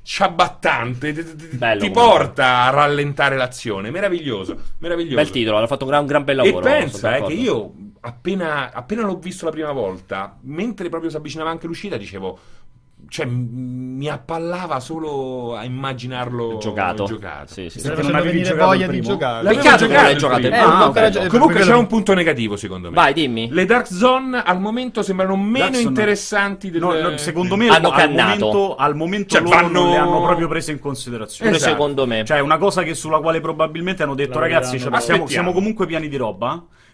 ciabattante. Bello ti comunque. porta a rallentare l'azione. Meraviglioso, meraviglioso. Bel titolo, hanno fatto un gran, un gran bel E lavoro. sono pensa eh, che io appena, appena l'ho visto la prima volta, mentre proprio si avvicinava anche l'uscita, dicevo. Cioè, mi appallava solo a immaginarlo Giocato. giocato. Sì, sì, sì. Non avevi giocato voglia di giocare. L'avevo che non giocato primo. Eh, Ah, no, ok. però già- Comunque c'è un punto negativo secondo me. Vai, dimmi. Le Dark Zone al momento sembrano meno Dark interessanti del... No, no, secondo me Hanno al cannato. momento, al momento Cioè, loro vanno- non le hanno proprio prese in considerazione. Esatto. secondo me. Cioè, una cosa che sulla quale probabilmente hanno detto, ragazzi, cioè, Ma siamo, siamo comunque pieni di roba.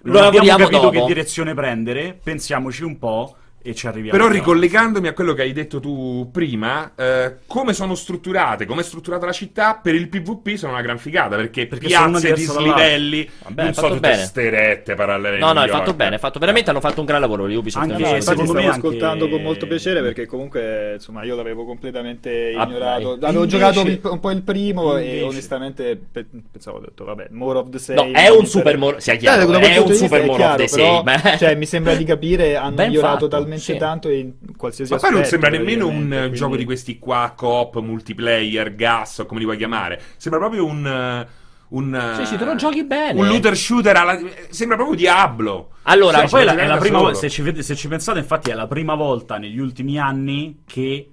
Non Lo abbiamo capito dopo. che direzione prendere. Pensiamoci un po' e ci arriviamo. Però ricollegandomi a quello che hai detto tu prima, eh, come sono strutturate, come è strutturata la città, per il PvP sono una gran figata, perché, Perché piazze, dislivelli, Vabbè, non so tutte bene. ste rette parallele. No, no, hai New fatto bene, hai fatto veramente hanno fatto un gran lavoro gli Ubisoft. Anche- Infatti secondo stavo me anche- ascoltando con molto piacere perché comunque insomma io l'avevo completamente Ah, ignorato. dai. Avevo Invece- giocato un po' il primo e Invece- onestamente pe- pensavo, ho detto vabbè, more of the same. No, è un super more- sia chiaro, Eh, è un super è more of the però, same. Cioè mi sembra di capire hanno migliorato fatto, talmente sì. tanto in qualsiasi Ma poi non sembra nemmeno un quindi- gioco di questi qua, coop, multiplayer, gas, o come li vuoi chiamare. Sembra proprio un... eh, un eh, Sì, sì, te lo giochi bene. Un looter shooter alla... Sembra proprio Diablo. Allora, Cioè, poi la, è la prima volta, se se ci pensate, infatti, è la prima volta negli ultimi anni che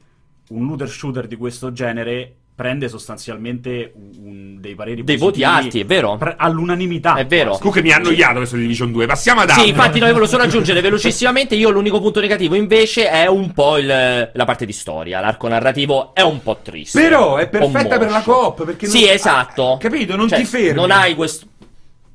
un looter shooter di questo genere prende sostanzialmente un- dei pareri Dei voti alti, è vero. pre- all'unanimità. È vero. Comunque mi ha annoiato questo Division 2. Passiamo ad altro. Sì, infatti, noi ve lo solo aggiungere velocissimamente. Io l'unico punto negativo invece è un po' il- la parte di storia. L'arco narrativo è un po' triste. Però è perfetta per la coop. Perché Sì, non- esatto. Ah, capito? Non Cioè, ti fermi. Non hai questo.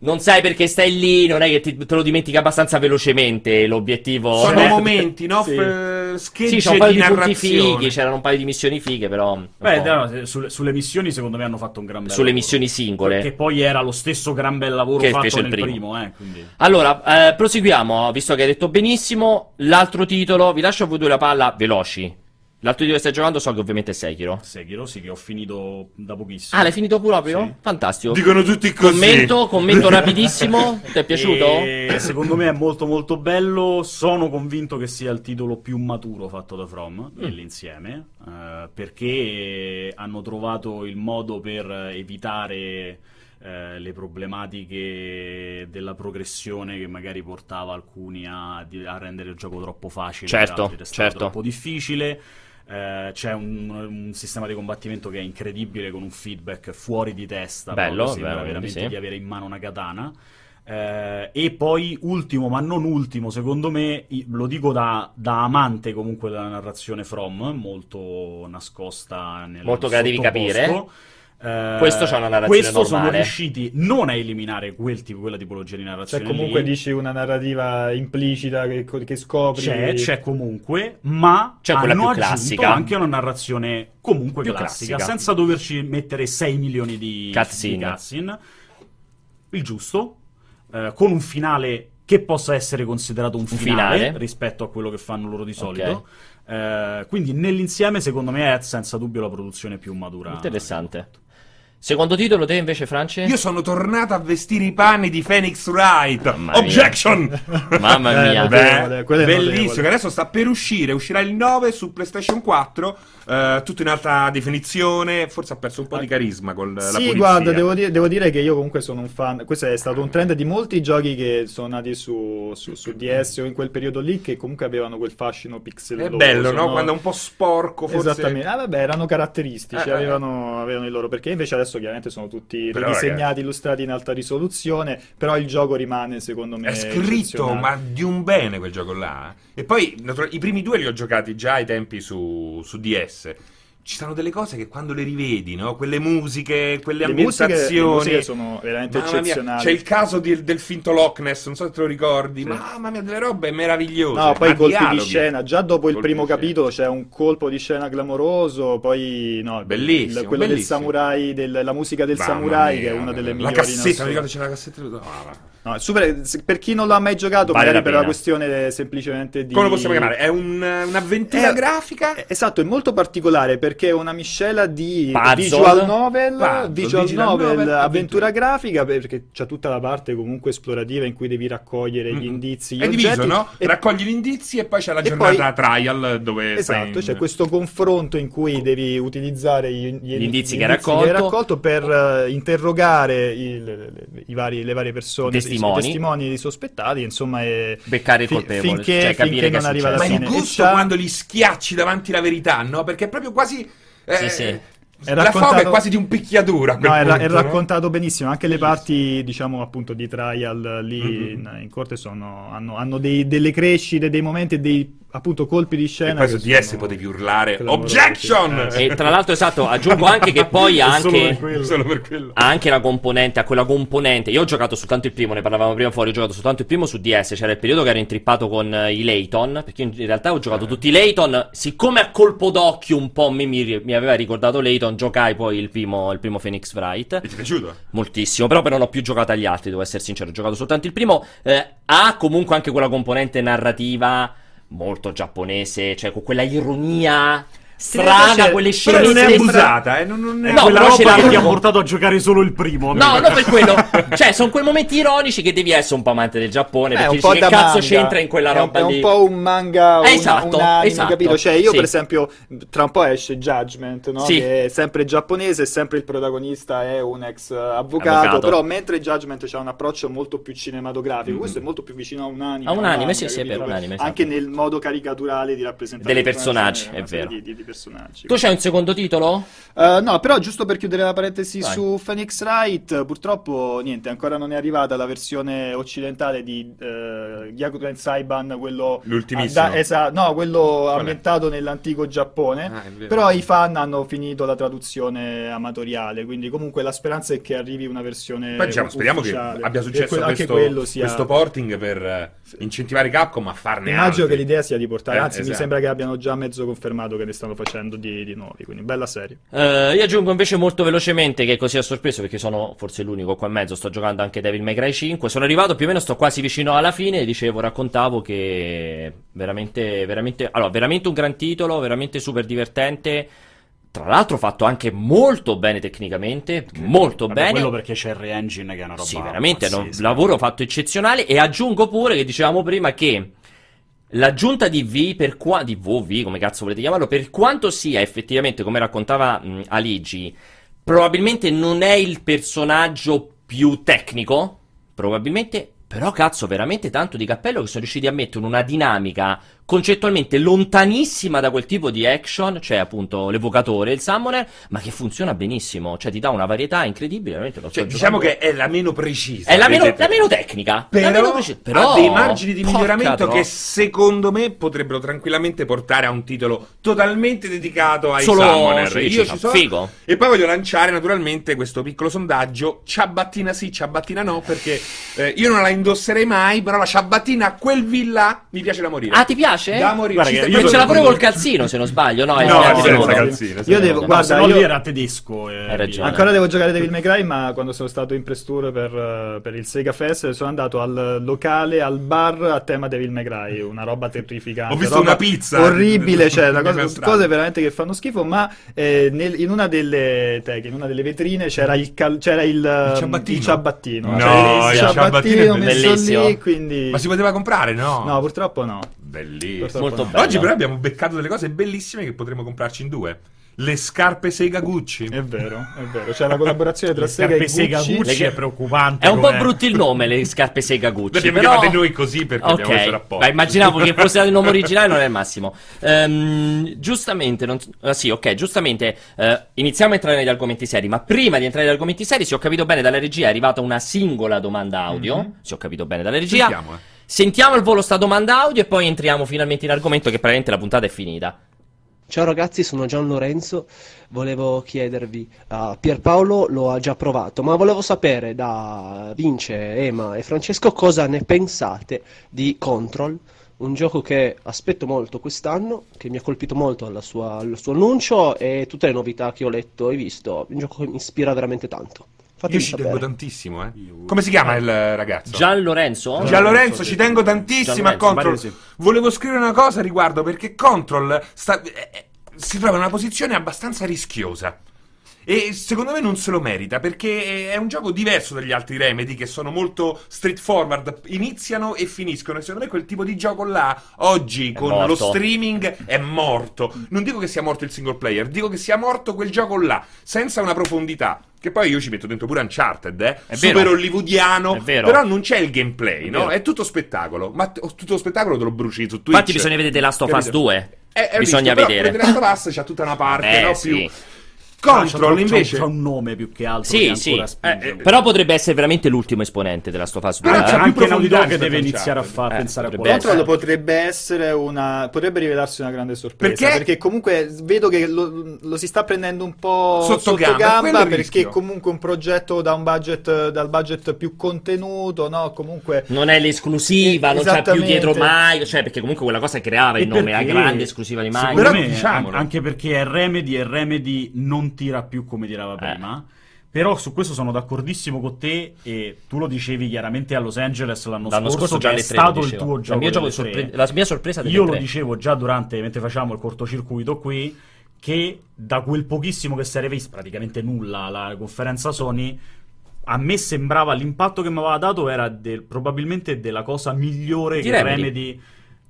Non sai perché stai lì, non è che ti- te lo dimentichi abbastanza velocemente l'obiettivo. Sono Eh, momenti, no? Sì. F- schegge Sì, c'è un paio di di punti fighi, c'erano un paio di missioni fighe, però. Beh, no, sulle, sulle missioni, secondo me, hanno fatto un gran bel Sulle lavoro. missioni singole. Che poi era lo stesso gran bel lavoro Che fatto nel primo. primo, eh, quindi. Allora, eh, proseguiamo, visto che hai detto benissimo. L'altro titolo, vi lascio a voi due la palla, veloci. L'altro titolo che stai giocando so che ovviamente è Sekiro. Sekiro, sì, che ho finito da pochissimo. Ah, l'hai finito proprio? Sì. Fantastico. Dicono tutti così. Commento, commento rapidissimo. Ti è piaciuto? E secondo me è molto molto bello. Sono convinto che sia il titolo più maturo fatto da From Mm. nell'insieme. eh, perché hanno trovato il modo per evitare eh, le problematiche della progressione che magari portava alcuni a, di- a rendere il gioco troppo facile. Certo, per altri restava certo. troppo difficile. Eh, c'è un, un sistema di combattimento che è incredibile con un feedback fuori di testa. Bello, sembra bello, veramente sì. di avere in mano una katana. Eh, e poi, ultimo, ma non ultimo, secondo me, lo dico da, da amante comunque della narrazione From, molto nascosta nel Molto che la devi capire. Eh, Questo c'ha una narrazione Questo sono normale. riusciti non a eliminare quel tipo, quella tipologia di Cioè narrazione. comunque lì. dici una narrativa implicita che, che scopri. C'è, c'è comunque, ma C'è quella hanno più aggiunto classica. anche una narrazione comunque Più classica, classica. senza doverci mettere 6 milioni di Cutscene. di cutscene. Il giusto, eh, con un finale che possa essere considerato un finale, finale. rispetto a quello che fanno loro di solito. Eh, quindi nell'insieme, secondo me, è senza dubbio la produzione più matura. Interessante. Secondo titolo te invece, France? Io sono tornato a vestire i panni di Phoenix Wright. Mamma mia. Objection! Mamma Eh, mia. notevole, quello è Bellissimo, che adesso sta per uscire, uscirà il 9 su PlayStation 4, eh, tutto in alta definizione, forse ha perso un po' di carisma con la Sì, pulizia. guarda, devo dire, devo dire che io comunque sono un fan. Questo è stato un trend di molti giochi che sono nati su, su- su DS o in quel periodo lì, che comunque avevano quel fascino È pixeloso. bello, no? Quando è un po' sporco, forse... Esattamente, ah, vabbè, erano caratteristici, Eh, eh, avevano, avevano i loro perché invece adesso chiaramente sono tutti Però, ridisegnati, illustrati in alta risoluzione, però il gioco rimane secondo me È scritto, ma di un bene quel gioco là. E poi i primi due li ho giocati già ai tempi su, su DS. Ci sono delle cose che quando le rivedi, no? Quelle musiche, quelle le musiche, le ambientazioni. musiche sono veramente Mamma mia, eccezionali. C'è il caso di- del finto Loch Ness, non so se te lo ricordi. Sì. Mamma mia, delle robe meravigliose. No, poi Ma colpi dialoghi. di scena, già dopo il Colpi primo di scena. capitolo c'è un colpo di scena clamoroso, poi no, Bellissimo, il- quello del bellissimo. samurai, del- la musica del Mamma samurai mia, che è una delle la migliori cassetta, in mi ricordo c'è la cassetta. No, va. No, è super- per chi non l'ha mai giocato, Vale magari la per la questione semplicemente di Come lo possiamo chiamare? È un- un'avventura Eh, grafica? Esatto, è molto particolare perché è una miscela di Puzzle. visual novel, Puzzle, visual digital novel, novel, avventura avventura. grafica, perché c'è tutta la parte comunque esplorativa in cui devi raccogliere gli Mm-mm. indizi, gli È diviso, oggetti. no? E- Raccogli gli indizi e poi c'è la giornata poi- trial dove Esatto, fai- c'è questo confronto in cui devi utilizzare gli, Gli indizi che hai raccolto. raccolto per eh, interrogare il- i vari- le varie persone, testimoni. i testimoni di sospettati, insomma, e Beccare il fi- finché, cioè capire finché che è non arriva alla Ma successo. il fine. Gusto c'ha- quando li schiacci davanti alla verità, no? Perché è proprio quasi. eh, Sì, sì. È La foga è quasi di un picchiaduro. a quel No, è, punto, è no? raccontato benissimo. Anche le parti, diciamo, appunto, di trial lì Mhm. in, in corte sono, hanno, hanno dei- delle crescite, dei momenti, e dei appunto colpi di E scena. poi su sono potevi urlare clamorosi. Objection! Eh, E tra l'altro, esatto, aggiungo anche che poi ha anche. quello. Solo per quello. ha anche la componente, ha quella componente. Io ho giocato soltanto il primo, ne parlavamo prima fuori. Ho giocato soltanto il primo su DS. C'era il periodo che ero intrippato con eh, i Layton. Perché io in realtà ho giocato tutti i Layton. Siccome a colpo d'occhio un po' mi, mi, mi aveva ricordato Layton, giocai poi il primo, il primo Phoenix Wright. E ti è piaciuto? Moltissimo, però, però non ho più giocato agli altri, devo essere sincero. Ho giocato soltanto il primo. Eh, ha comunque anche quella componente narrativa molto giapponese, cioè con quella ironia strana, quelle Però scene non è abusata, eh? Non, non è... No, quella però roba che ti ha portato a giocare solo il primo. No, non per quello. Cioè, sono quei momenti ironici che devi essere un po' amante del Giappone. È perché dici che cazzo manga. c'entra in quella È un- roba è un, lì? po' un manga, un, Esatto, un anime, esatto. capito? Cioè, io Sì. per esempio, tra un po' esce Judgment, no? Sì. Che è sempre giapponese, sempre il protagonista è un ex eh, avvocato, Avvocato. però mentre Judgment c'ha un approccio molto più cinematografico, questo è molto più vicino a un anime. A un anime, manga, sì, sì, è vero, un anime, Anche esatto. nel modo caricaturale di rappresentare Delle personaggi, è serie vero. Personaggi. Tu c'hai un secondo titolo? Uh, no, però giusto per chiudere la parentesi Vai. su Phoenix Wright, purtroppo niente, ancora non è arrivata la versione occidentale di uh, Gyakuten Saiban, quello L'ultimissimo. da- esa- no, quello è? ambientato nell'antico Giappone. Ah, è. Però i fan hanno finito la traduzione amatoriale, quindi comunque la speranza è che arrivi una versione Poi diciamo, speriamo che abbia successo que- anche questo, quello sia... questo porting per eh, incentivare Capcom a farne Immagino altri. che l'idea sia di portare, Eh, anzi mi esatto. sembra che abbiano già mezzo confermato che ne stanno facendo di, di nuovi, quindi bella serie. Eh, io aggiungo invece molto velocemente che così a sorpreso perché sono forse l'unico qua in mezzo, sto giocando anche Devil May Cry 5, sono arrivato più o meno, sto quasi vicino alla fine, dicevo, raccontavo che veramente, veramente, allora, veramente un gran titolo, veramente super divertente, tra l'altro fatto anche molto bene tecnicamente, molto Vabbè, bene. quello perché c'è il re-engine che è una roba Sì, veramente un lavoro fatto eccezionale e aggiungo pure che dicevamo prima che l'aggiunta di V per qua di VV, come cazzo volete chiamarlo, per quanto sia effettivamente come raccontava mh, Aligi, probabilmente non è il personaggio più tecnico, probabilmente però cazzo, veramente tanto di cappello che sono riusciti a mettere una dinamica concettualmente lontanissima da quel tipo di action, cioè appunto l'evocatore, il summoner, ma che funziona benissimo, cioè ti dà una varietà incredibile, Cioè, diciamo che è la meno precisa. È la meno, la meno tecnica. Però, la meno precisa. Però ha dei margini di miglioramento che secondo me potrebbero tranquillamente portare a un titolo totalmente dedicato ai Solo Summoner. sì, Io ci sono. figo. E poi voglio lanciare naturalmente questo piccolo sondaggio. Ciabattina sì, ciabattina no, perché eh, io non la indosserei mai, però la ciabattina a quel villa mi piace da morire. Ah, ti piace? Piace? Damori, Guarda che io Non ce l'ha devo- pure col calzino, se non sbaglio. No, No, è- senza calzino. Io devo, No, guarda, no io- lì era tedesco. eh, Hai ragione. Ancora devo giocare Devil May Cry, ma quando sono stato in press tour per, eh, per il Sega Fest sono andato al locale, al bar a tema Devil May Cry, una roba terrificante. Ho visto una pizza. Orribile, cioè, una cosa- cose veramente che fanno schifo, ma eh, nel- in una delle tech, in una delle vetrine c'era il, cal- c'era il, Il ciabattino. il ciabattino. No, C'era il ciabattino è messo bellissimo. lì, quindi... Ma si poteva comprare, no? No, purtroppo no. Bellissimo. Molto bello. Oggi però abbiamo beccato delle cose bellissime che potremmo comprarci in due. Le scarpe Sega Gucci. È vero, è vero. C'è la collaborazione tra Le Sega e Sega Gucci. Gucci Le- è preoccupante. È un po' com'è. brutto il nome, le scarpe Sega Gucci. Le abbiamo però... chiamate noi così perché abbiamo questo Ok, rapporto. ma immaginavo che fosse il nome originale, non è il massimo. Ehm, giustamente, non- ah, sì, ok, giustamente, eh, iniziamo a entrare negli argomenti seri, ma prima di entrare negli argomenti seri, se ho capito bene dalla regia, è arrivata una singola domanda audio, Mhm. se ho capito bene dalla regia. Sentiamo, eh. Sentiamo al volo sta domanda audio e poi entriamo finalmente in argomento che praticamente la puntata è finita. Ciao ragazzi, sono Gian Lorenzo. Volevo chiedervi, uh, Pierpaolo lo ha già provato, ma volevo sapere da Vince, Ema e Francesco cosa ne pensate di Control, un gioco che aspetto molto quest'anno, che mi ha colpito molto sua- al suo annuncio e tutte le novità che ho letto e visto. Un gioco che mi ispira veramente tanto. Io Fatemi ci tengo sapere. tantissimo, eh. Come si chiama il ragazzo? Gian Lorenzo? Gian Lorenzo, ci tengo tantissimo Gian a Lorenzo, Control. pare di. Volevo scrivere una cosa a riguardo perché Control sta- eh, eh, si trova in una posizione abbastanza rischiosa. E secondo me non se lo merita perché è un gioco diverso dagli altri Remedy che sono molto straightforward, iniziano e finiscono. E secondo me quel tipo di gioco là, oggi con morto. lo streaming, è morto. Non dico che sia morto il single player, dico che sia morto quel gioco là, senza una profondità. Che poi io ci metto dentro pure Uncharted, eh? È vero. Super hollywoodiano. È vero. Però non c'è il gameplay, È no? vero. È tutto spettacolo. Ma t- tutto lo spettacolo te lo bruci su Twitch. Infatti bisogna vedere The Last of Us Capito? 2. Eh, è Bisogna visto, vedere. Però The Last of Us c'ha tutta una parte, Eh, no? sì. Più... Control invece... c'ha un nome più che altro. Sì, che sì. ancora spinge. Eh, eh, Però potrebbe essere veramente l'ultimo esponente della Us 2. Però più anche Dog rispetto deve a iniziare a Uncharted. far Eh, pensare a qualcosa. Control potrebbe essere una. potrebbe rivelarsi una grande sorpresa. Perché? Perché, comunque vedo che lo, lo si sta prendendo un po' Sotto sotto, gamba, gamba. quello perché rischio. comunque un progetto da un budget dal budget più contenuto, no? Comunque. Non è l'esclusiva, non c'è più dietro mai. Cioè, perché comunque quella cosa creava il E nome, la perché, grande esclusiva di secondo Però an- anche perché è Remedy e Remedy non tira più come tirava Eh. prima. Però su questo sono d'accordissimo con te e tu lo dicevi chiaramente a Los Angeles l'anno, L'anno scorso, scorso già è tre lo stato il tuo La gioco mia gioco sorpre- la mia sorpresa delle Io lo tre. dicevo già durante, mentre facciamo il cortocircuito qui, che da quel pochissimo che si era visto, praticamente nulla, la conferenza Sony, a me sembrava l'impatto che mi aveva dato era del- probabilmente della cosa migliore Di che Remedy. Remedy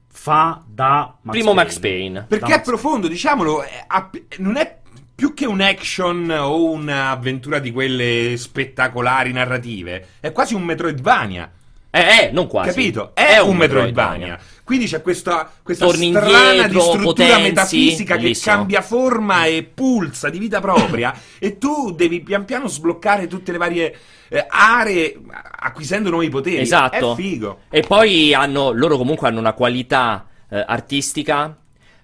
fa da Max Primo Payne. Max Payne. Perché Da è Max profondo, diciamolo, è- ha- non è più che un action o un'avventura di quelle spettacolari narrative, è quasi un Metroidvania. Eh, eh, non quasi. Capito? È, un Metroidvania. Quindi c'è questa, questa Torni strana indietro, di struttura potenzi, metafisica che bellissimo. cambia forma e pulsa di vita propria e tu devi pian piano sbloccare tutte le varie eh, aree acquisendo nuovi poteri. Esatto. È figo. E poi hanno, loro comunque hanno una qualità eh, artistica,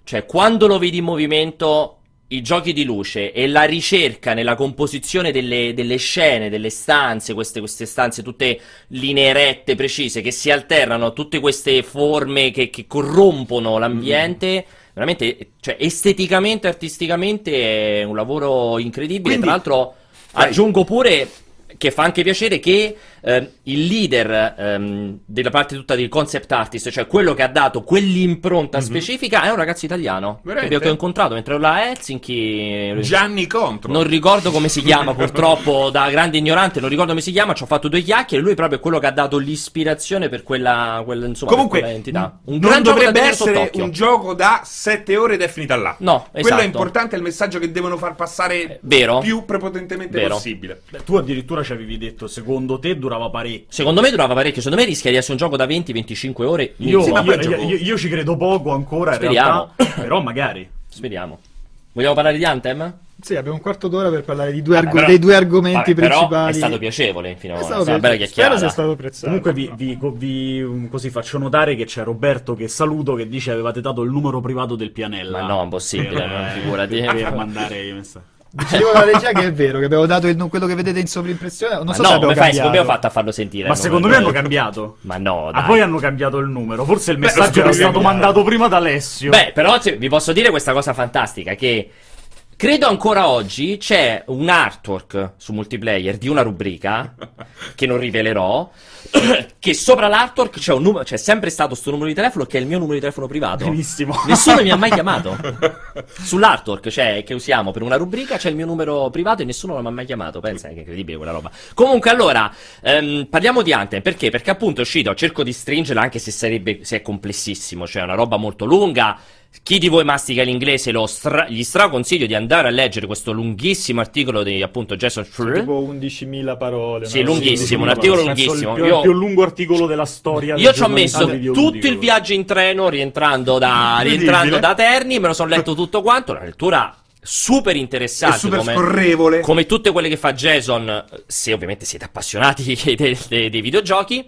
cioè quando lo vedi in movimento, i giochi di luce e la ricerca nella composizione delle, delle scene, delle stanze, queste, queste stanze tutte linee rette, precise, che si alternano, tutte queste forme che, che corrompono l'ambiente. Veramente, cioè, esteticamente, artisticamente è un lavoro incredibile. Quindi- Tra l'altro, Vai. aggiungo pure che fa anche piacere che ehm, il leader ehm, della parte tutta del concept artist, cioè quello che ha dato quell'impronta specifica, è un ragazzo italiano Veramente? che ho incontrato mentre ero là a Helsinki. Gianni Contro. Non ricordo come si chiama, purtroppo, da grande ignorante, non ricordo come si chiama. Ci ho fatto due chiacchiere. Lui proprio è quello che ha dato l'ispirazione per quella, quella, insomma, Comunque, per quella entità. Un non dovrebbe essere un gioco da 7 ore ed è finita là. No, Quello esatto. è importante, è il messaggio che devono far passare Eh, vero. più prepotentemente Vero. possibile. Beh, tu addirittura ci avevi detto, secondo te durava parecchio. Secondo me durava parecchio. Secondo me rischia di essere un gioco da 20-25 ore. Io, Sì, ma io- io- io ci credo poco ancora, in Speriamo. realtà, però magari. Speriamo. Vogliamo parlare di Anthem? Sì, abbiamo un quarto d'ora per parlare di due Vabbè, argo- però- dei due argomenti vabbè, principali. È stato piacevole fino a stato una bella piacevole. Spero chiacchierata. sia stato apprezzato. Comunque vi, vi- vi- così faccio notare che c'è Roberto che saluto che dice avevate dato il numero privato del pianella. Ma no, impossibile, Per- non figurati. Per mandare i messaggi. Ci dico la regia che è vero, che abbiamo dato il- quello che vedete in sovrimpressione. Non Ma so no, se abbiamo come fai? cambiato. Ho fatto a farlo sentire? Ma secondo me hanno cambiato. Ma no, Ah, dai. poi hanno cambiato il numero. Forse il Beh, messaggio era scopriamo. stato mandato prima da Alessio. Beh, però se- vi posso dire questa cosa fantastica che credo ancora oggi c'è un artwork su multiplayer di una rubrica che non rivelerò che sopra l'artwork c'è un numero c'è sempre stato sto numero di telefono che è il mio numero di telefono privato. Benissimo. Nessuno mi ha mai chiamato. Sull'artwork, cioè, che usiamo per una rubrica, c'è il mio numero privato e nessuno mi ha mai chiamato. Pensa che è incredibile quella roba. Comunque, allora, ehm, parliamo di Anthem. Perché? Perché appunto è uscito, cerco di stringerla anche se sarebbe, se è complessissimo, cioè è una roba molto lunga. Chi di voi mastica l'inglese lo stra- gli straconsiglio di andare a leggere questo lunghissimo articolo di appunto Jason Schreier. Tipo 11.000 parole. Sì, no? lunghissimo, un Sì, articolo Penso lunghissimo. Il più, Io- il più lungo articolo della storia. Io ci ho messo tutto il viaggio in treno rientrando da, rientrando da Terni, me lo sono letto tutto quanto, una lettura super interessante. Super come, scorrevole. come tutte quelle che fa Jason, se ovviamente siete appassionati dei, dei- dei videogiochi.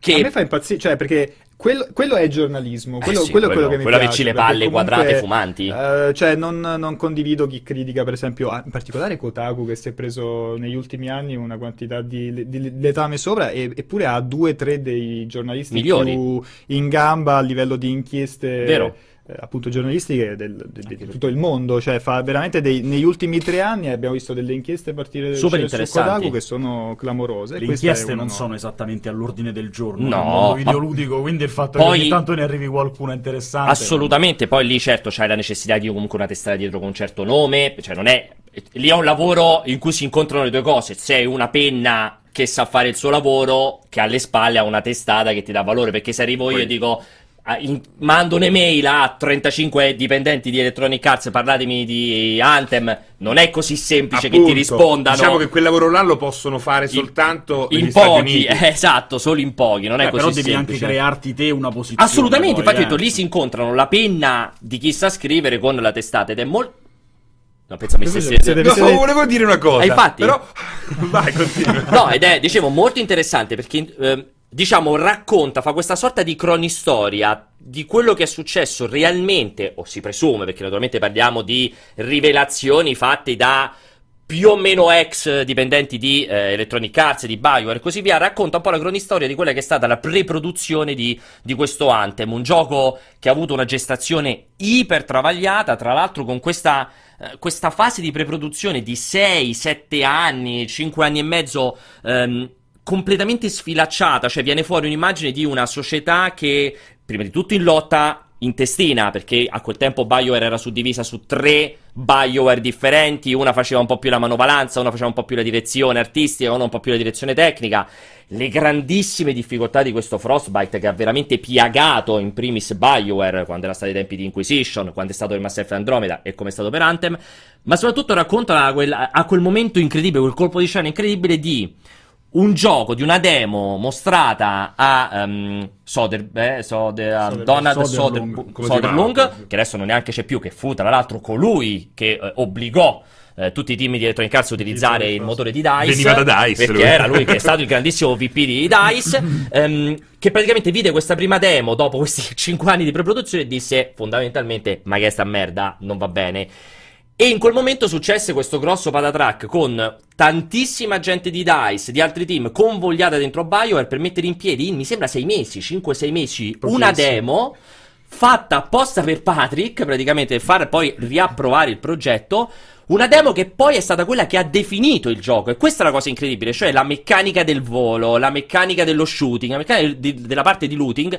Che A me fa impazzire, cioè, perché quello, quello è giornalismo. Quello, Eh sì, quello è quello- quello che mi quello piace. averci le perché palle comunque, quadrate fumanti. eh, cioè, non, non condivido chi critica, per esempio, in particolare Kotaku, che si è preso negli ultimi anni una quantità di, di letame sopra, e- eppure ha due o tre dei giornalisti Migliori. più in gamba a livello di inchieste. Vero. Eh, appunto giornalistiche del- de- de- di tutto il mondo, cioè fa veramente dei, negli ultimi tre anni abbiamo visto delle inchieste partire Super su interessanti. Kotaku che sono clamorose. Le inchieste non nuova. sono esattamente all'ordine del giorno No, nel mondo ma- videoludico, quindi il fatto Poi- che ogni tanto ne arrivi qualcuna interessante. Assolutamente, poi lì certo c'hai la necessità di comunque una testata dietro con un certo nome, cioè non è... Lì è un lavoro in cui si incontrano le due cose, sei una penna che sa fare il suo lavoro, che alle spalle ha una testata che ti dà valore, perché se arrivo io e dico... ah, in- mando un'email a 35 dipendenti di Electronic Arts, parlatemi di Anthem, non è così semplice che Appunto, ti rispondano. Diciamo che quel lavoro là lo possono fare soltanto in pochi, Uniti. eh, esatto, solo in pochi, non è Eh, così però devi semplice. anche crearti te una posizione. Assolutamente, poi, infatti eh. detto, lì si incontrano la penna di chi sa scrivere con la testata ed è molto... No, pensa a me Così stessi. deve- No, essere- volevo dire una cosa. Eh, infatti. Però... Vai, continua. No, ed è, dicevo, molto interessante perché, ehm, diciamo, racconta, fa questa sorta di cronistoria di quello che è successo realmente, o si presume, perché naturalmente parliamo di rivelazioni fatte da più o meno ex dipendenti di eh, Electronic Arts, di Bioware e così via, racconta un po' la cronistoria di quella che è stata la pre-produzione di, di questo Anthem, un gioco che ha avuto una gestazione iper travagliata, tra l'altro con questa, eh, questa fase di pre-produzione di 6, 7 anni, 5 anni e mezzo ehm, completamente sfilacciata, cioè viene fuori un'immagine di una società che prima di tutto in lotta intestina, perché a quel tempo BioWare era suddivisa su tre BioWare differenti, una faceva un po' più la manovalanza, una faceva un po' più la direzione artistica, una un po' più la direzione tecnica. Le grandissime difficoltà di questo Frostbite che ha veramente piagato in primis BioWare quando era stato ai tempi di Inquisition, quando è stato per Mass Effect Andromeda e come è stato per Anthem, ma soprattutto racconta a quel, a quel momento incredibile, quel colpo di scena incredibile di un gioco di una demo mostrata a um, Soder, eh, Soder- a. Donald Soder- come si Soderlund, chiamava? che adesso non neanche c'è più, che fu tra l'altro colui che eh, obbligò eh, tutti i team di Electronic Arts a utilizzare il motore di DICE Veniva da DICE, perché lui. era lui che è stato il grandissimo VP di DICE ehm, che praticamente vide questa prima demo dopo questi 5 anni di preproduzione e disse fondamentalmente ma che sta merda non va bene e in quel momento successe questo grosso patatrack con tantissima gente di DICE, di altri team, convogliata dentro BioWare per mettere in piedi, in, mi sembra 6 mesi, 5-6 mesi, una demo fatta apposta per Patrick, praticamente far poi riapprovare il progetto. Una demo che poi è stata quella che ha definito il gioco, e questa è la cosa incredibile, cioè la meccanica del volo, la meccanica dello shooting, la meccanica di- della parte di looting,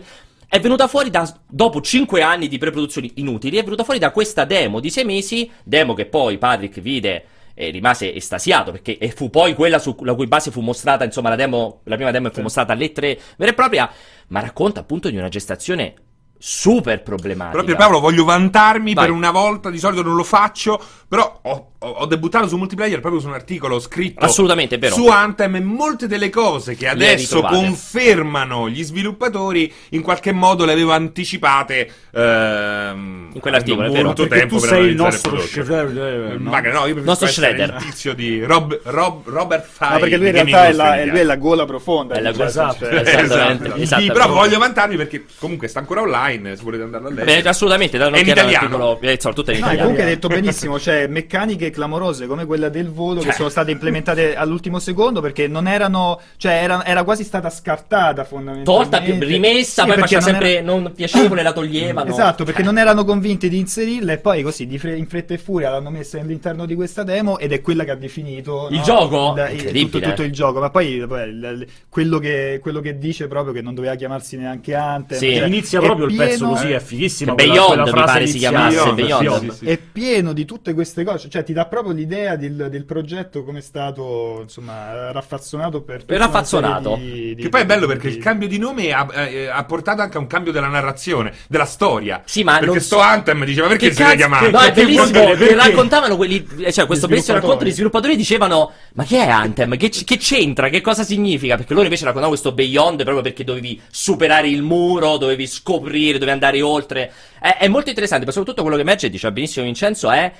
è venuta fuori da, dopo 5 anni di preproduzioni inutili, è venuta fuori da questa demo di 6 mesi, demo che poi Patrick vide e rimase estasiato perché e fu poi quella sulla cui base fu mostrata, insomma, la demo, la prima demo fu mostrata alle 3 vera e propria, ma racconta appunto di una gestazione super problematica. Però Pierpaolo voglio vantarmi Vai. per una volta, di solito non lo faccio, però ho, ho- ho debuttato su multiplayer proprio su un articolo scritto Assolutamente, vero. su Anthem e molte delle cose che adesso confermano gli sviluppatori in qualche modo le avevo anticipate ehm, In quell'articolo, avendo è vero. molto Perché tempo tu per sei il nostro. Shredder, Eh, no? Magari no, io preferisco Nostro Shredder. il tizio di Rob, Rob- Robert Fay No, perché lui in realtà è la, è, Illustrated. lui è la gola profonda. È la gola- esatto. Esattamente, Esatto. esattamente. Però voglio vantarmi perché comunque sta ancora online, se volete andarlo a leggere. Beh, assolutamente, È in italiano. eh, tutto in No, italiano. comunque hai detto benissimo, cioè meccaniche clamorose come quella del volo che sono state implementate all'ultimo secondo perché non erano, cioè era, era quasi stata scartata fondamentalmente. Tolta, più rimessa, Sì, poi perché faceva non sempre era- non piacevole, la toglievano. Esatto, perché non erano convinti di inserirla e poi così di fre- in fretta e furia l'hanno messa all'interno di questa demo ed è quella che ha definito Il no, gioco? Incredibile, tutto, tutto eh. il gioco. Ma poi, poi quello, che, quello che dice proprio che non doveva chiamarsi neanche Anthem. Sì. cioè, Inizia proprio il pezzo così, è fighissimo. Che quella- Beyond, quella mi frase pare si chiamasse, Beyond, Beyond. sì, sì. è pieno di tutte queste cose, cioè ti dà proprio l'idea del, del progetto come è stato insomma raffazzonato per una raffazzonato. di- di- Che poi è bello perché di- il cambio di nome ha, eh, ha portato anche a un cambio della narrazione, della storia. Sì, ma perché sto so- Anthem diceva perché Che si cazzo- chiamare? No, è bellissimo. Che Perché? raccontavano quelli. eh, Cioè, questo Gli bellissimo racconto di sviluppatori dicevano: Ma che è Anthem? Che, che c'entra? Che cosa significa? Perché loro invece raccontavano questo Beyond proprio perché dovevi superare il muro, dovevi scoprire, dovevi andare oltre. È, è molto interessante, ma soprattutto quello che emerge, diceva benissimo Vincenzo, è.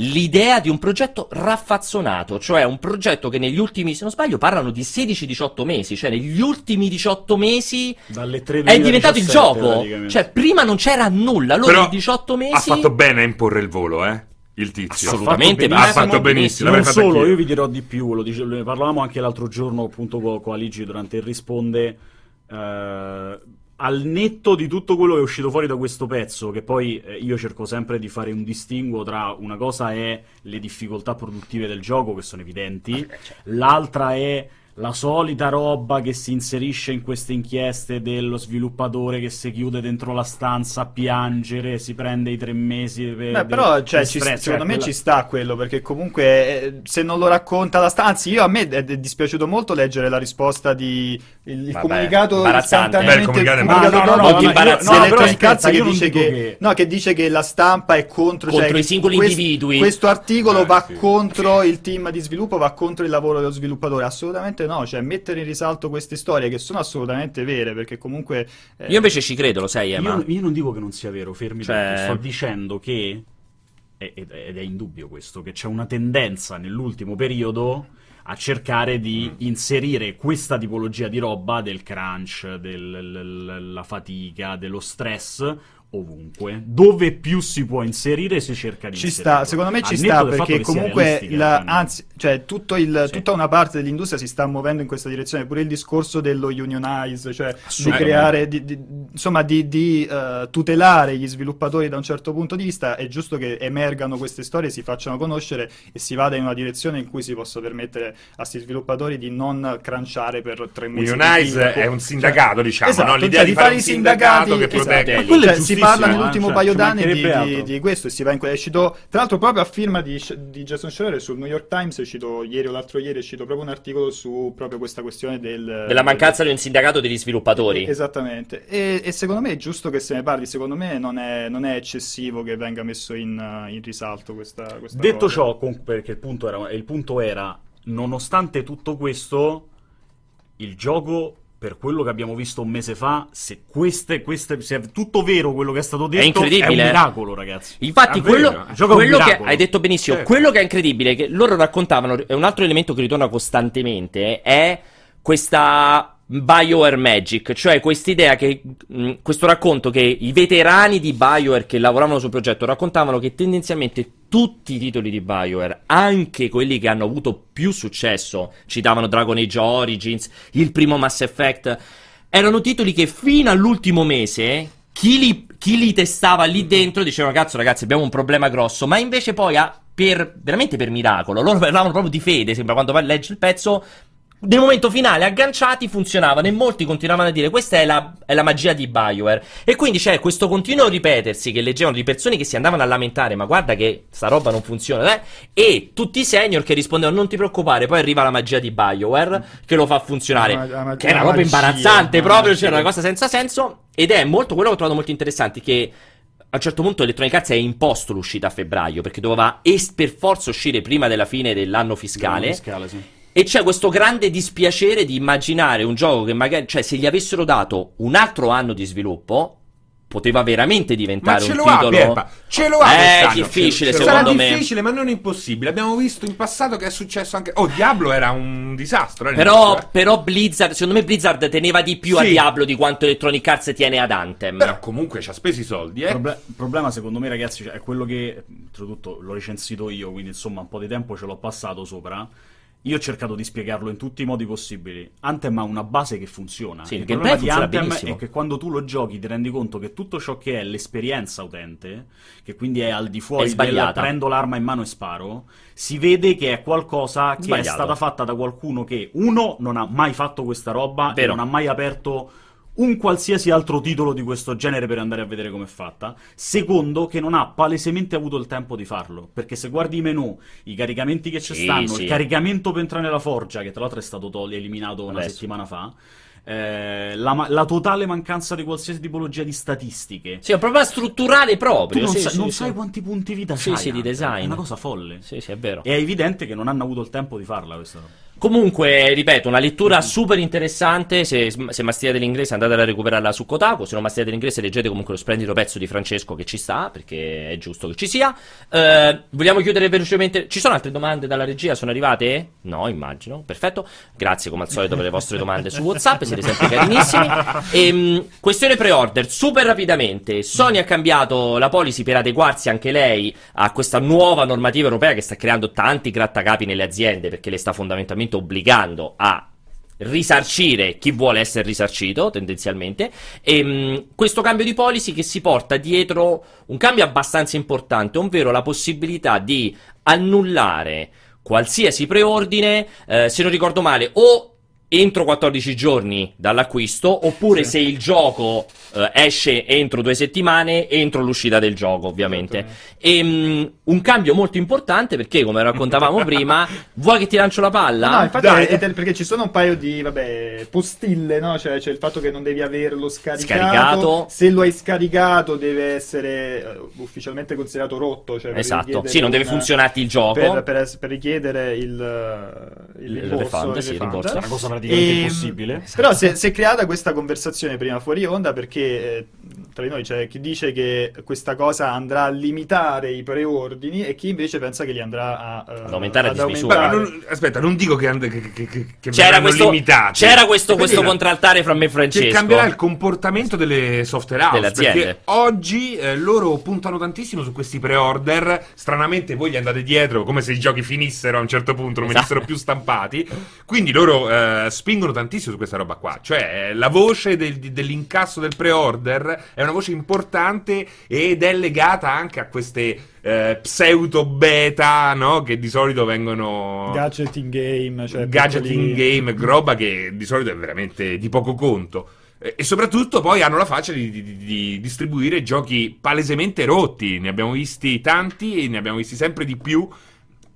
L'idea di un progetto raffazzonato, cioè un progetto che negli ultimi, se non sbaglio, parlano di 16-18 mesi, cioè negli ultimi 18 mesi Dalle 3 è diventato il 2017, gioco. Cioè, prima non c'era nulla, loro Però in 18 mesi. Ha fatto bene a imporre il volo, eh? Il tizio. Assolutamente, Ha Ha benissimo, fatto benissimo. Non l'avrei fatto solo, anch'io. io vi dirò di più, lo dice- ne parlavamo anche l'altro giorno appunto con, con Aligi durante il risponde. eh, al netto di tutto quello che è uscito fuori da questo pezzo, che poi eh, io cerco sempre di fare un distinguo tra una cosa è le difficoltà produttive del gioco, che sono evidenti, l'altra è la solita roba che si inserisce in queste inchieste dello sviluppatore che si chiude dentro la stanza a piangere, si prende i tre mesi per, Beh, però cioè, ci- stress, secondo cioè, me quella- ci sta quello perché comunque eh, se non lo racconta la stanza anzi io a me è, è dispiaciuto molto leggere la risposta di il, il Vabbè, comunicato. Beh, il comunicato è dopo No, però che dice che, che- no, che dice che la stampa è contro Contro cioè, i singoli quest- individui. questo articolo Eh, va sì. contro il team di sviluppo va contro il lavoro dello sviluppatore assolutamente no cioè mettere in risalto queste storie che sono assolutamente vere perché comunque eh, Io invece ci credo, lo sai, Emma. Io, io non dico che non sia vero, fermi Cioè-. Sto dicendo che, ed ed è indubbio questo, che c'è una tendenza nell'ultimo periodo a cercare di inserire questa tipologia di roba del crunch, della fatica, dello stress ovunque. Dove più si può inserire si cerca di Ci sta, secondo me ci Al sta perché comunque, la- cioè, anzi, cioè tutto il- Sì. tutta una parte dell'industria si sta muovendo in questa direzione, pure il discorso dello unionize, cioè di creare, di, di- insomma di, di, eh, tutelare gli sviluppatori da un certo punto di vista, è giusto che emergano queste storie, si facciano conoscere e si vada in una direzione in cui si possa permettere a questi sviluppatori di non crunchare per tre mesi. Unionize è un sindacato, diciamo, Esatto, no? L'idea cioè, di di fare fare i sindacato sindacati, che esatto. protegge. Parla nell'ultimo paio cioè, ci d'anni di, di- di questo e si va in que- è uscito tra l'altro proprio a firma di, di Jason Schreier sul New York Times è uscito ieri o l'altro ieri è uscito proprio un articolo su proprio questa questione del, Della mancanza di un sindacato degli sviluppatori. esattamente e, e secondo me è giusto che se ne parli secondo me non è, non è eccessivo che venga messo in, in risalto questa, questa Detto cosa. ciò, con- perché il punto, era, il punto era, nonostante tutto questo, il gioco, per quello che abbiamo visto un mese fa, se queste, queste, se è tutto vero quello che è stato detto, incredibile. un miracolo, ragazzi. Infatti, quello, è quello che hai detto benissimo, Certo. quello che è incredibile, che loro raccontavano, è un altro elemento che ritorna costantemente, è questa BioWare Magic, cioè quest'idea che, mh, questo racconto che i veterani di BioWare che lavoravano sul progetto raccontavano che tendenzialmente tutti i titoli di BioWare, anche quelli che hanno avuto più successo, citavano Dragon Age Origins, il primo Mass Effect, erano titoli che fino all'ultimo mese chi li, chi li testava lì dentro diceva cazzo ragazzi abbiamo un problema grosso, ma invece poi ah, per, veramente per miracolo, loro parlavano proprio di fede, sembra quando a leggere il pezzo, nel momento finale agganciati funzionavano e molti continuavano a dire questa è la, è la magia di Bioware e quindi c'è questo continuo ripetersi che leggevano di persone che si andavano a lamentare ma guarda che sta roba non funziona eh? e tutti i senior che rispondevano non ti preoccupare poi arriva la magia di Bioware che lo fa funzionare La la che era proprio imbarazzante proprio c'era una cosa senza senso. Ed è molto quello che ho trovato molto interessante che a un certo punto Electronic Arts è imposto l'uscita a febbraio perché doveva es- per forza uscire prima della fine dell'anno fiscale. Fiscale, sì. E c'è questo grande dispiacere di immaginare un gioco che magari, cioè se gli avessero dato un altro anno di sviluppo, poteva veramente Ma diventare ce un lo ha, titolo. Pierpa, ce lo ha Eh, quest'anno. difficile, Sarà secondo me. difficile, ma non impossibile. Abbiamo visto in passato che è successo anche. Oh, Diablo era un disastro. Però, eh. però Blizzard, secondo me Blizzard teneva di più a Sì. Diablo di quanto Electronic Arts tiene ad Anthem. Però comunque ci ha speso i soldi, Il eh. proble- il problema, secondo me, ragazzi, cioè, è quello che, oltretutto, l'ho recensito io, quindi insomma un po' di tempo ce l'ho passato sopra. Io ho cercato di spiegarlo in tutti i modi possibili. Anthem ha una base che funziona. Sì, il il problema di Anthem benissimo. è che quando tu lo giochi ti rendi conto che tutto ciò che è l'esperienza utente, che quindi è al di È fuori del prendo l'arma in mano e sparo, si vede che è qualcosa che è Sbagliato. stata fatta da qualcuno che, uno, non ha mai fatto questa roba Vero. e non ha mai aperto un qualsiasi altro titolo di questo genere per andare a vedere com'è fatta. Secondo, che non ha palesemente avuto il tempo di farlo. Perché se guardi i menu, i caricamenti che ci Sì, stanno, sì. il caricamento per entrare nella forgia, che tra l'altro è stato tol- eliminato una Adesso. settimana fa. eh, la, ma- la totale mancanza di qualsiasi tipologia di statistiche. Sì, è un problema strutturale Tu proprio. non, sì, sai, sì, non sì. sai quanti punti vita Sì, c'hai, sì, di design. È una cosa folle. Sì, sì, è vero. E è evidente che non hanno avuto il tempo di farla questa roba. Comunque, ripeto, una lettura super interessante. Se, se masticate l'inglese andate a recuperarla su Kotaku. Se non masticate l'inglese, leggete comunque lo splendido pezzo di Francesco che ci sta, perché è giusto che ci sia. Eh, vogliamo chiudere velocemente. Ci sono altre domande dalla regia? Sono arrivate? No, immagino. Perfetto. Grazie come al solito per le vostre domande su WhatsApp. Siete sempre carinissimi. Ehm, questione pre-order, super rapidamente. Sony ha cambiato la policy per adeguarsi anche lei a questa nuova normativa europea che sta creando tanti grattacapi nelle aziende perché le sta fondamentalmente obbligando a risarcire chi vuole essere risarcito tendenzialmente. E mh, questo cambio di policy che si porta dietro un cambio abbastanza importante ovvero la possibilità di annullare qualsiasi preordine eh, se non ricordo male o entro 14 giorni dall'acquisto oppure Sì. se il gioco eh, esce entro due settimane entro l'uscita del gioco ovviamente. E, mh, un cambio molto importante perché come raccontavamo prima vuoi che ti lancio la palla? No, infatti Dai. è- è- perché ci sono un paio di vabbè, postille, no? Cioè c'è il fatto che non devi averlo scaricato. Scaricato. Se lo hai scaricato deve essere eh, ufficialmente considerato rotto. Cioè esatto sì non deve un- funzionarti il gioco Per, per per richiedere il, eh, il Il rimborso, refund, sì, il rimborso. Una cosa praticamente Ehm, impossibile. Però si è, si è creata questa conversazione prima fuori onda perché eh, tra di noi c'è chi dice che questa cosa andrà a limitare i preordini e chi invece pensa che li andrà a, eh, Ad aumentare a ad dismisura. Ma aumentare. non- aspetta, non dico che, and- che, che, che, che c'era questo, limitati. c'era questo, questo contraltare fra me e Che Francesco cambierà il comportamento delle software house. Delle aziende. Perché oggi eh, loro puntano tantissimo su questi pre-order. Stranamente voi gli andate dietro come se i giochi finissero a un certo punto, non Esatto. venissero più stampati. Quindi loro eh, spingono tantissimo su questa roba qua. Cioè, eh, la voce del- dell'incasso del pre-order è una voce importante ed è legata anche a queste eh, pseudo beta, no? Che di solito vengono gadget in game, cioè gadget in game, roba che di solito è veramente di poco conto. E soprattutto poi hanno la faccia di, di- di distribuire giochi palesemente rotti. Ne abbiamo visti tanti e ne abbiamo visti sempre di più.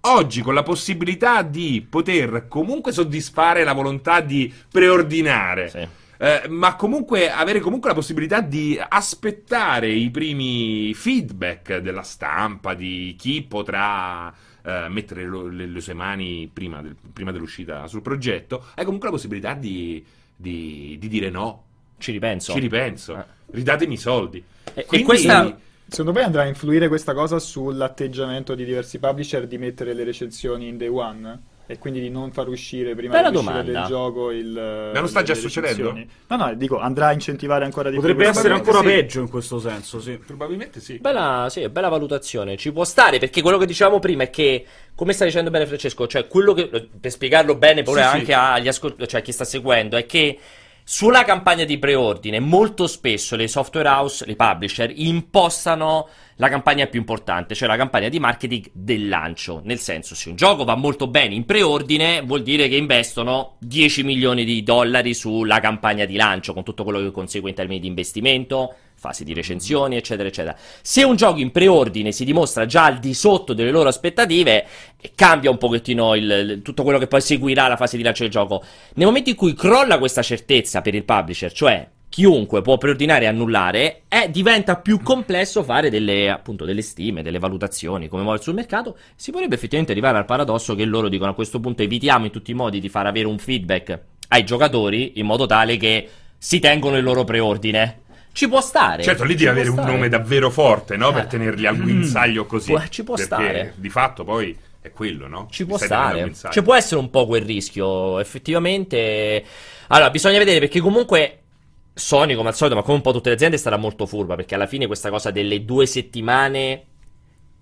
Oggi con la possibilità di poter comunque soddisfare la volontà di preordinare. Sì. Eh, ma comunque avere comunque la possibilità di aspettare i primi feedback della stampa, di chi potrà eh, mettere lo- le, le sue mani prima, del- prima dell'uscita sul progetto, hai comunque la possibilità di, di- di dire no, ci ripenso ci ripenso, Eh. ridatemi i soldi. E- e Quindi- questa- Secondo me andrà a influire questa cosa sull'atteggiamento di diversi publisher di mettere le recensioni in day one? E quindi di non far uscire prima Bella dell'uscita domanda. del gioco il. Ma non sta le- già le succedendo? No, no, dico, andrà a incentivare ancora di Potrebbe più. essere probabilmente ancora sì. peggio in questo senso, sì. Probabilmente sì. Bella, sì, bella valutazione, ci può stare perché quello che dicevamo prima è che, come sta dicendo bene Francesco, cioè quello che, per spiegarlo bene pure Sì, anche sì. agli ascol- cioè a chi sta seguendo, è che sulla campagna di preordine molto spesso le software house, le publisher, impostano la campagna più importante, cioè la campagna di marketing del lancio, nel senso se un gioco va molto bene in preordine vuol dire che investono 10 milioni di dollari sulla campagna di lancio, con tutto quello che consegue in termini di investimento, fasi di recensioni, eccetera, eccetera. Se un gioco in preordine si dimostra già al di sotto delle loro aspettative, eh, cambia un pochettino il- tutto quello che poi seguirà la fase di lancio del gioco. Nel momento in cui crolla questa certezza per il publisher, cioè chiunque può preordinare e annullare, eh, diventa più complesso fare delle, appunto, delle stime, delle valutazioni, come muove sul mercato. Si potrebbe effettivamente arrivare al paradosso che loro dicono a questo punto evitiamo in tutti i modi di far avere un feedback ai giocatori in modo tale che si tengono il loro preordine. Ci può stare. Certo, lì devi avere un stare. nome davvero forte, no? Per Eh. tenerli al guinzaglio così. Può- ci può perché stare. di fatto poi è quello, no? Ci può stare. Ci può essere un po' quel rischio, effettivamente. Allora, bisogna vedere perché comunque Sony, come al solito, ma come un po' tutte le aziende, sarà molto furba perché alla fine questa cosa delle due settimane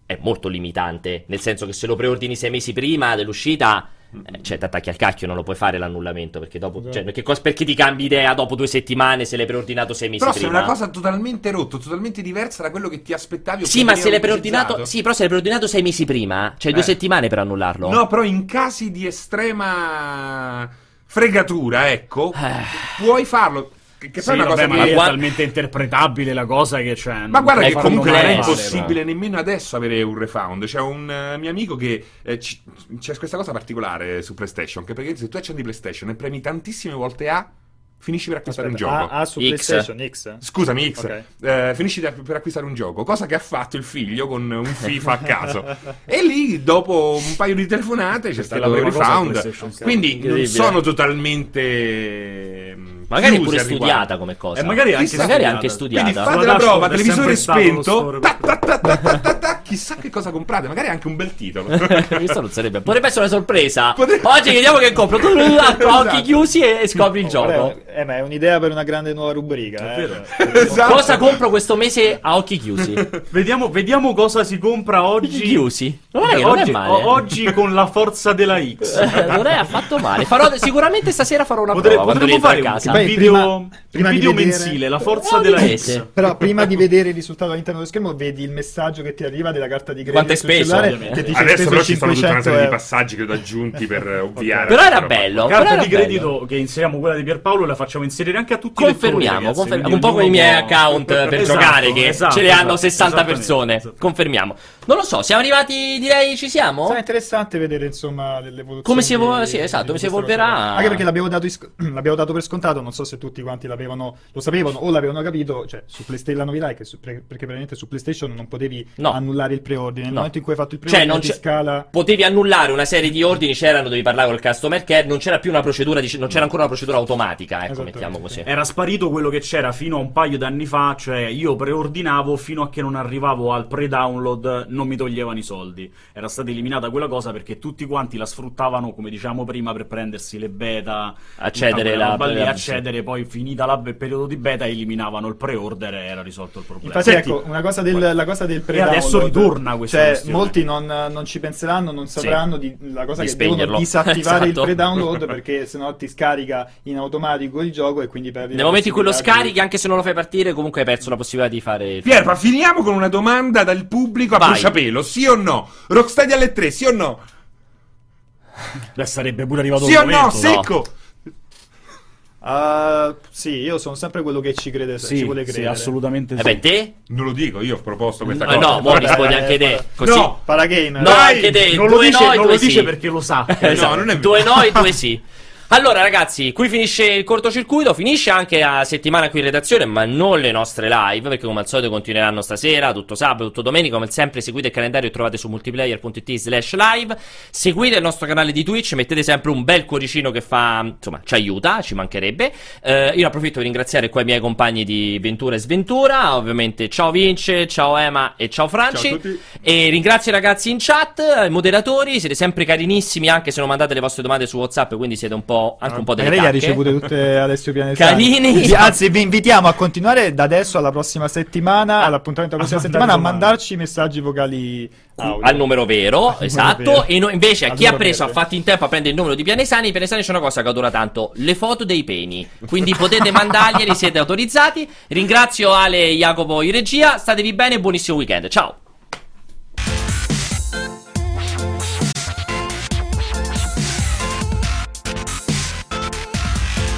è molto limitante. Nel senso che se lo preordini sei mesi prima dell'uscita. Eh, Cioè, ti attacchi al cacchio, non lo puoi fare l'annullamento. Perché dopo. Esatto. Cioè, perché, cos- perché ti cambi idea dopo due settimane se l'hai preordinato sei mesi Però se è prima? una cosa totalmente rotto, totalmente diversa da quello che ti aspettavi Sì, ma se l'hai preordinato. Sì, però se l'hai preordinato sei mesi prima. Cioè, due Eh. settimane per annullarlo. No, però in casi di estrema fregatura, ecco, Eh. puoi farlo. Che, Sì, poi è una vabbè, cosa ma che... è talmente interpretabile la cosa che c'è. Ma guarda È che comunque non è impossibile nemmeno adesso avere un refund. C'è un eh, mio amico che eh, ci- c'è questa cosa particolare su PlayStation. Che perché se tu accendi PlayStation e premi tantissime volte A, finisci per acquistare un Aspetta, gioco. ah, su X. PlayStation X. Scusami, X, Ok. eh, finisci da- per acquistare un gioco, cosa che ha fatto il figlio con un FIFA a caso. e lì, dopo un paio di telefonate, c'è stato il Store. Quindi non sono totalmente. Magari pure studiata come cosa. E magari anche magari studiata. anche studiata. Quindi fate la prova, televisore spento. Chissà che cosa comprate, magari anche un bel titolo. Questo non sarebbe. Potrebbe essere una sorpresa. Potrebbe- Oggi vediamo che compro. Tu a occhi Esatto. chiusi e scopri il gioco. Guarda, eh, ma è un'idea per una grande nuova rubrica. È eh. Esatto. Cosa compro questo mese a occhi chiusi? Vediamo, vediamo cosa si compra oggi. chiusi. Non è, non è oggi, male. o- oggi con la forza della X. Eh, non è affatto male. Farò, sicuramente stasera farò una Potre- prova potremmo fare casa. un Poi video, prima- un prima video vedere- mensile, la forza Eh, della un X. Però prima di vedere il risultato all'interno dello schermo, vedi il messaggio che ti arriva della carta di credito Quanto sul speso, che ti dice Adesso speso però ci sono tutta una 500 serie di euro. passaggi che ho aggiunti per eh, ovviare. Però era bello. Carta però era di bello. credito che inseriamo quella di Pierpaolo la facciamo inserire anche a tutti i Confermiamo, lettori, confermiamo. un po' con i miei account per Esatto, giocare che esatto, ce le hanno esatto, 60 esattamente, persone. esattamente. Confermiamo. Non lo so, siamo arrivati, direi ci siamo? Sarà interessante vedere insomma l'evoluzione. Come si evol- di- sì, esatto, di come si evolverà. Anche perché l'abbiamo dato, is- l'abbiamo dato per scontato, non so se tutti quanti l'avevano, lo sapevano o l'avevano capito, cioè su PlayStation la novità è che su- pre- perché veramente su PlayStation non potevi No. annullare il preordine. Nel No. momento in cui hai fatto il Cioè, preordine non ti c'è- scala Potevi annullare una serie di ordini, c'erano, dovevi parlare col customer care, non c'era più una procedura, di- non c'era ancora una procedura automatica, ecco, mettiamo così. Era sparito quello che c'era fino a un paio d'anni fa, cioè io preordinavo fino a che non arrivavo al pre-download, non mi toglievano i soldi. Era stata eliminata quella cosa perché tutti quanti la sfruttavano, come diciamo prima, per prendersi le beta, Accedere la- roba lì, accedere, poi finita la- il periodo di beta eliminavano il pre-order e era risolto il problema. Infatti, Senti, ecco, una cosa del, la cosa del pre adesso ritorna questa Cioè, questione. molti non, non ci penseranno, non sapranno di, la cosa Di che devono spegnerlo. disattivare Esatto. il pre-download perché sennò ti scarica in automatico il gioco e quindi perdi Nel momento in cui lo scarichi, anche se non lo fai partire, comunque hai perso la possibilità di fare Pierpa, finiamo con una domanda dal pubblico a Vai. bruciapelo, sì o no? Rocksteady alle 3, sì o no? beh, sarebbe pure arrivato Sì il o no? momento. Secco! Ah, sì, io sono sempre quello che ci crede, ci Sì, vuole sì, credere. assolutamente Eh sì. beh, te? Non lo dico, io ho proposto questa Eh, cosa. no, mo rispondi eh, anche te. eh, Così. no. Paragamer. No, Dai, anche te. non lo dice, no e non lo dice sì. perché lo sa. Esatto. non è vero. Due no e due sì. Allora, ragazzi, qui finisce il cortocircuito. Finisce anche la settimana qui in redazione, ma non le nostre live, perché come al solito continueranno stasera, tutto sabato, tutto domenica. Come sempre, seguite il calendario e trovate su multiplayer.it slash live. Seguite il nostro canale di Twitch, mettete sempre un bel cuoricino che fa, insomma, ci aiuta, ci mancherebbe. Eh, io approfitto per ringraziare qua i miei compagni di Ventura e Sventura. Ovviamente, ciao Vince, ciao Ema e ciao Franci. Ciao a tutti. E ringrazio i ragazzi in chat, i moderatori, siete sempre carinissimi anche se non mandate le vostre domande su WhatsApp, quindi siete un po' anche un po' delle Magari le ha ricevute tutte Alessio Pianesani. Carini. Vi- Anzi, vi invitiamo a continuare da adesso alla prossima settimana, all'appuntamento della prossima mandare settimana, a mandarci messaggi vocali audio. al numero vero, numero esatto. vero. E no- invece a Al chi ha numero preso, ha verde. fatto in tempo a prendere il numero di Pianesani, i Pianesani c'è una cosa che adora tanto: le foto dei peni. Quindi potete mandarglieli, siete autorizzati. Ringrazio Ale e Jacopo in regia. Statevi bene, buonissimo weekend. Ciao.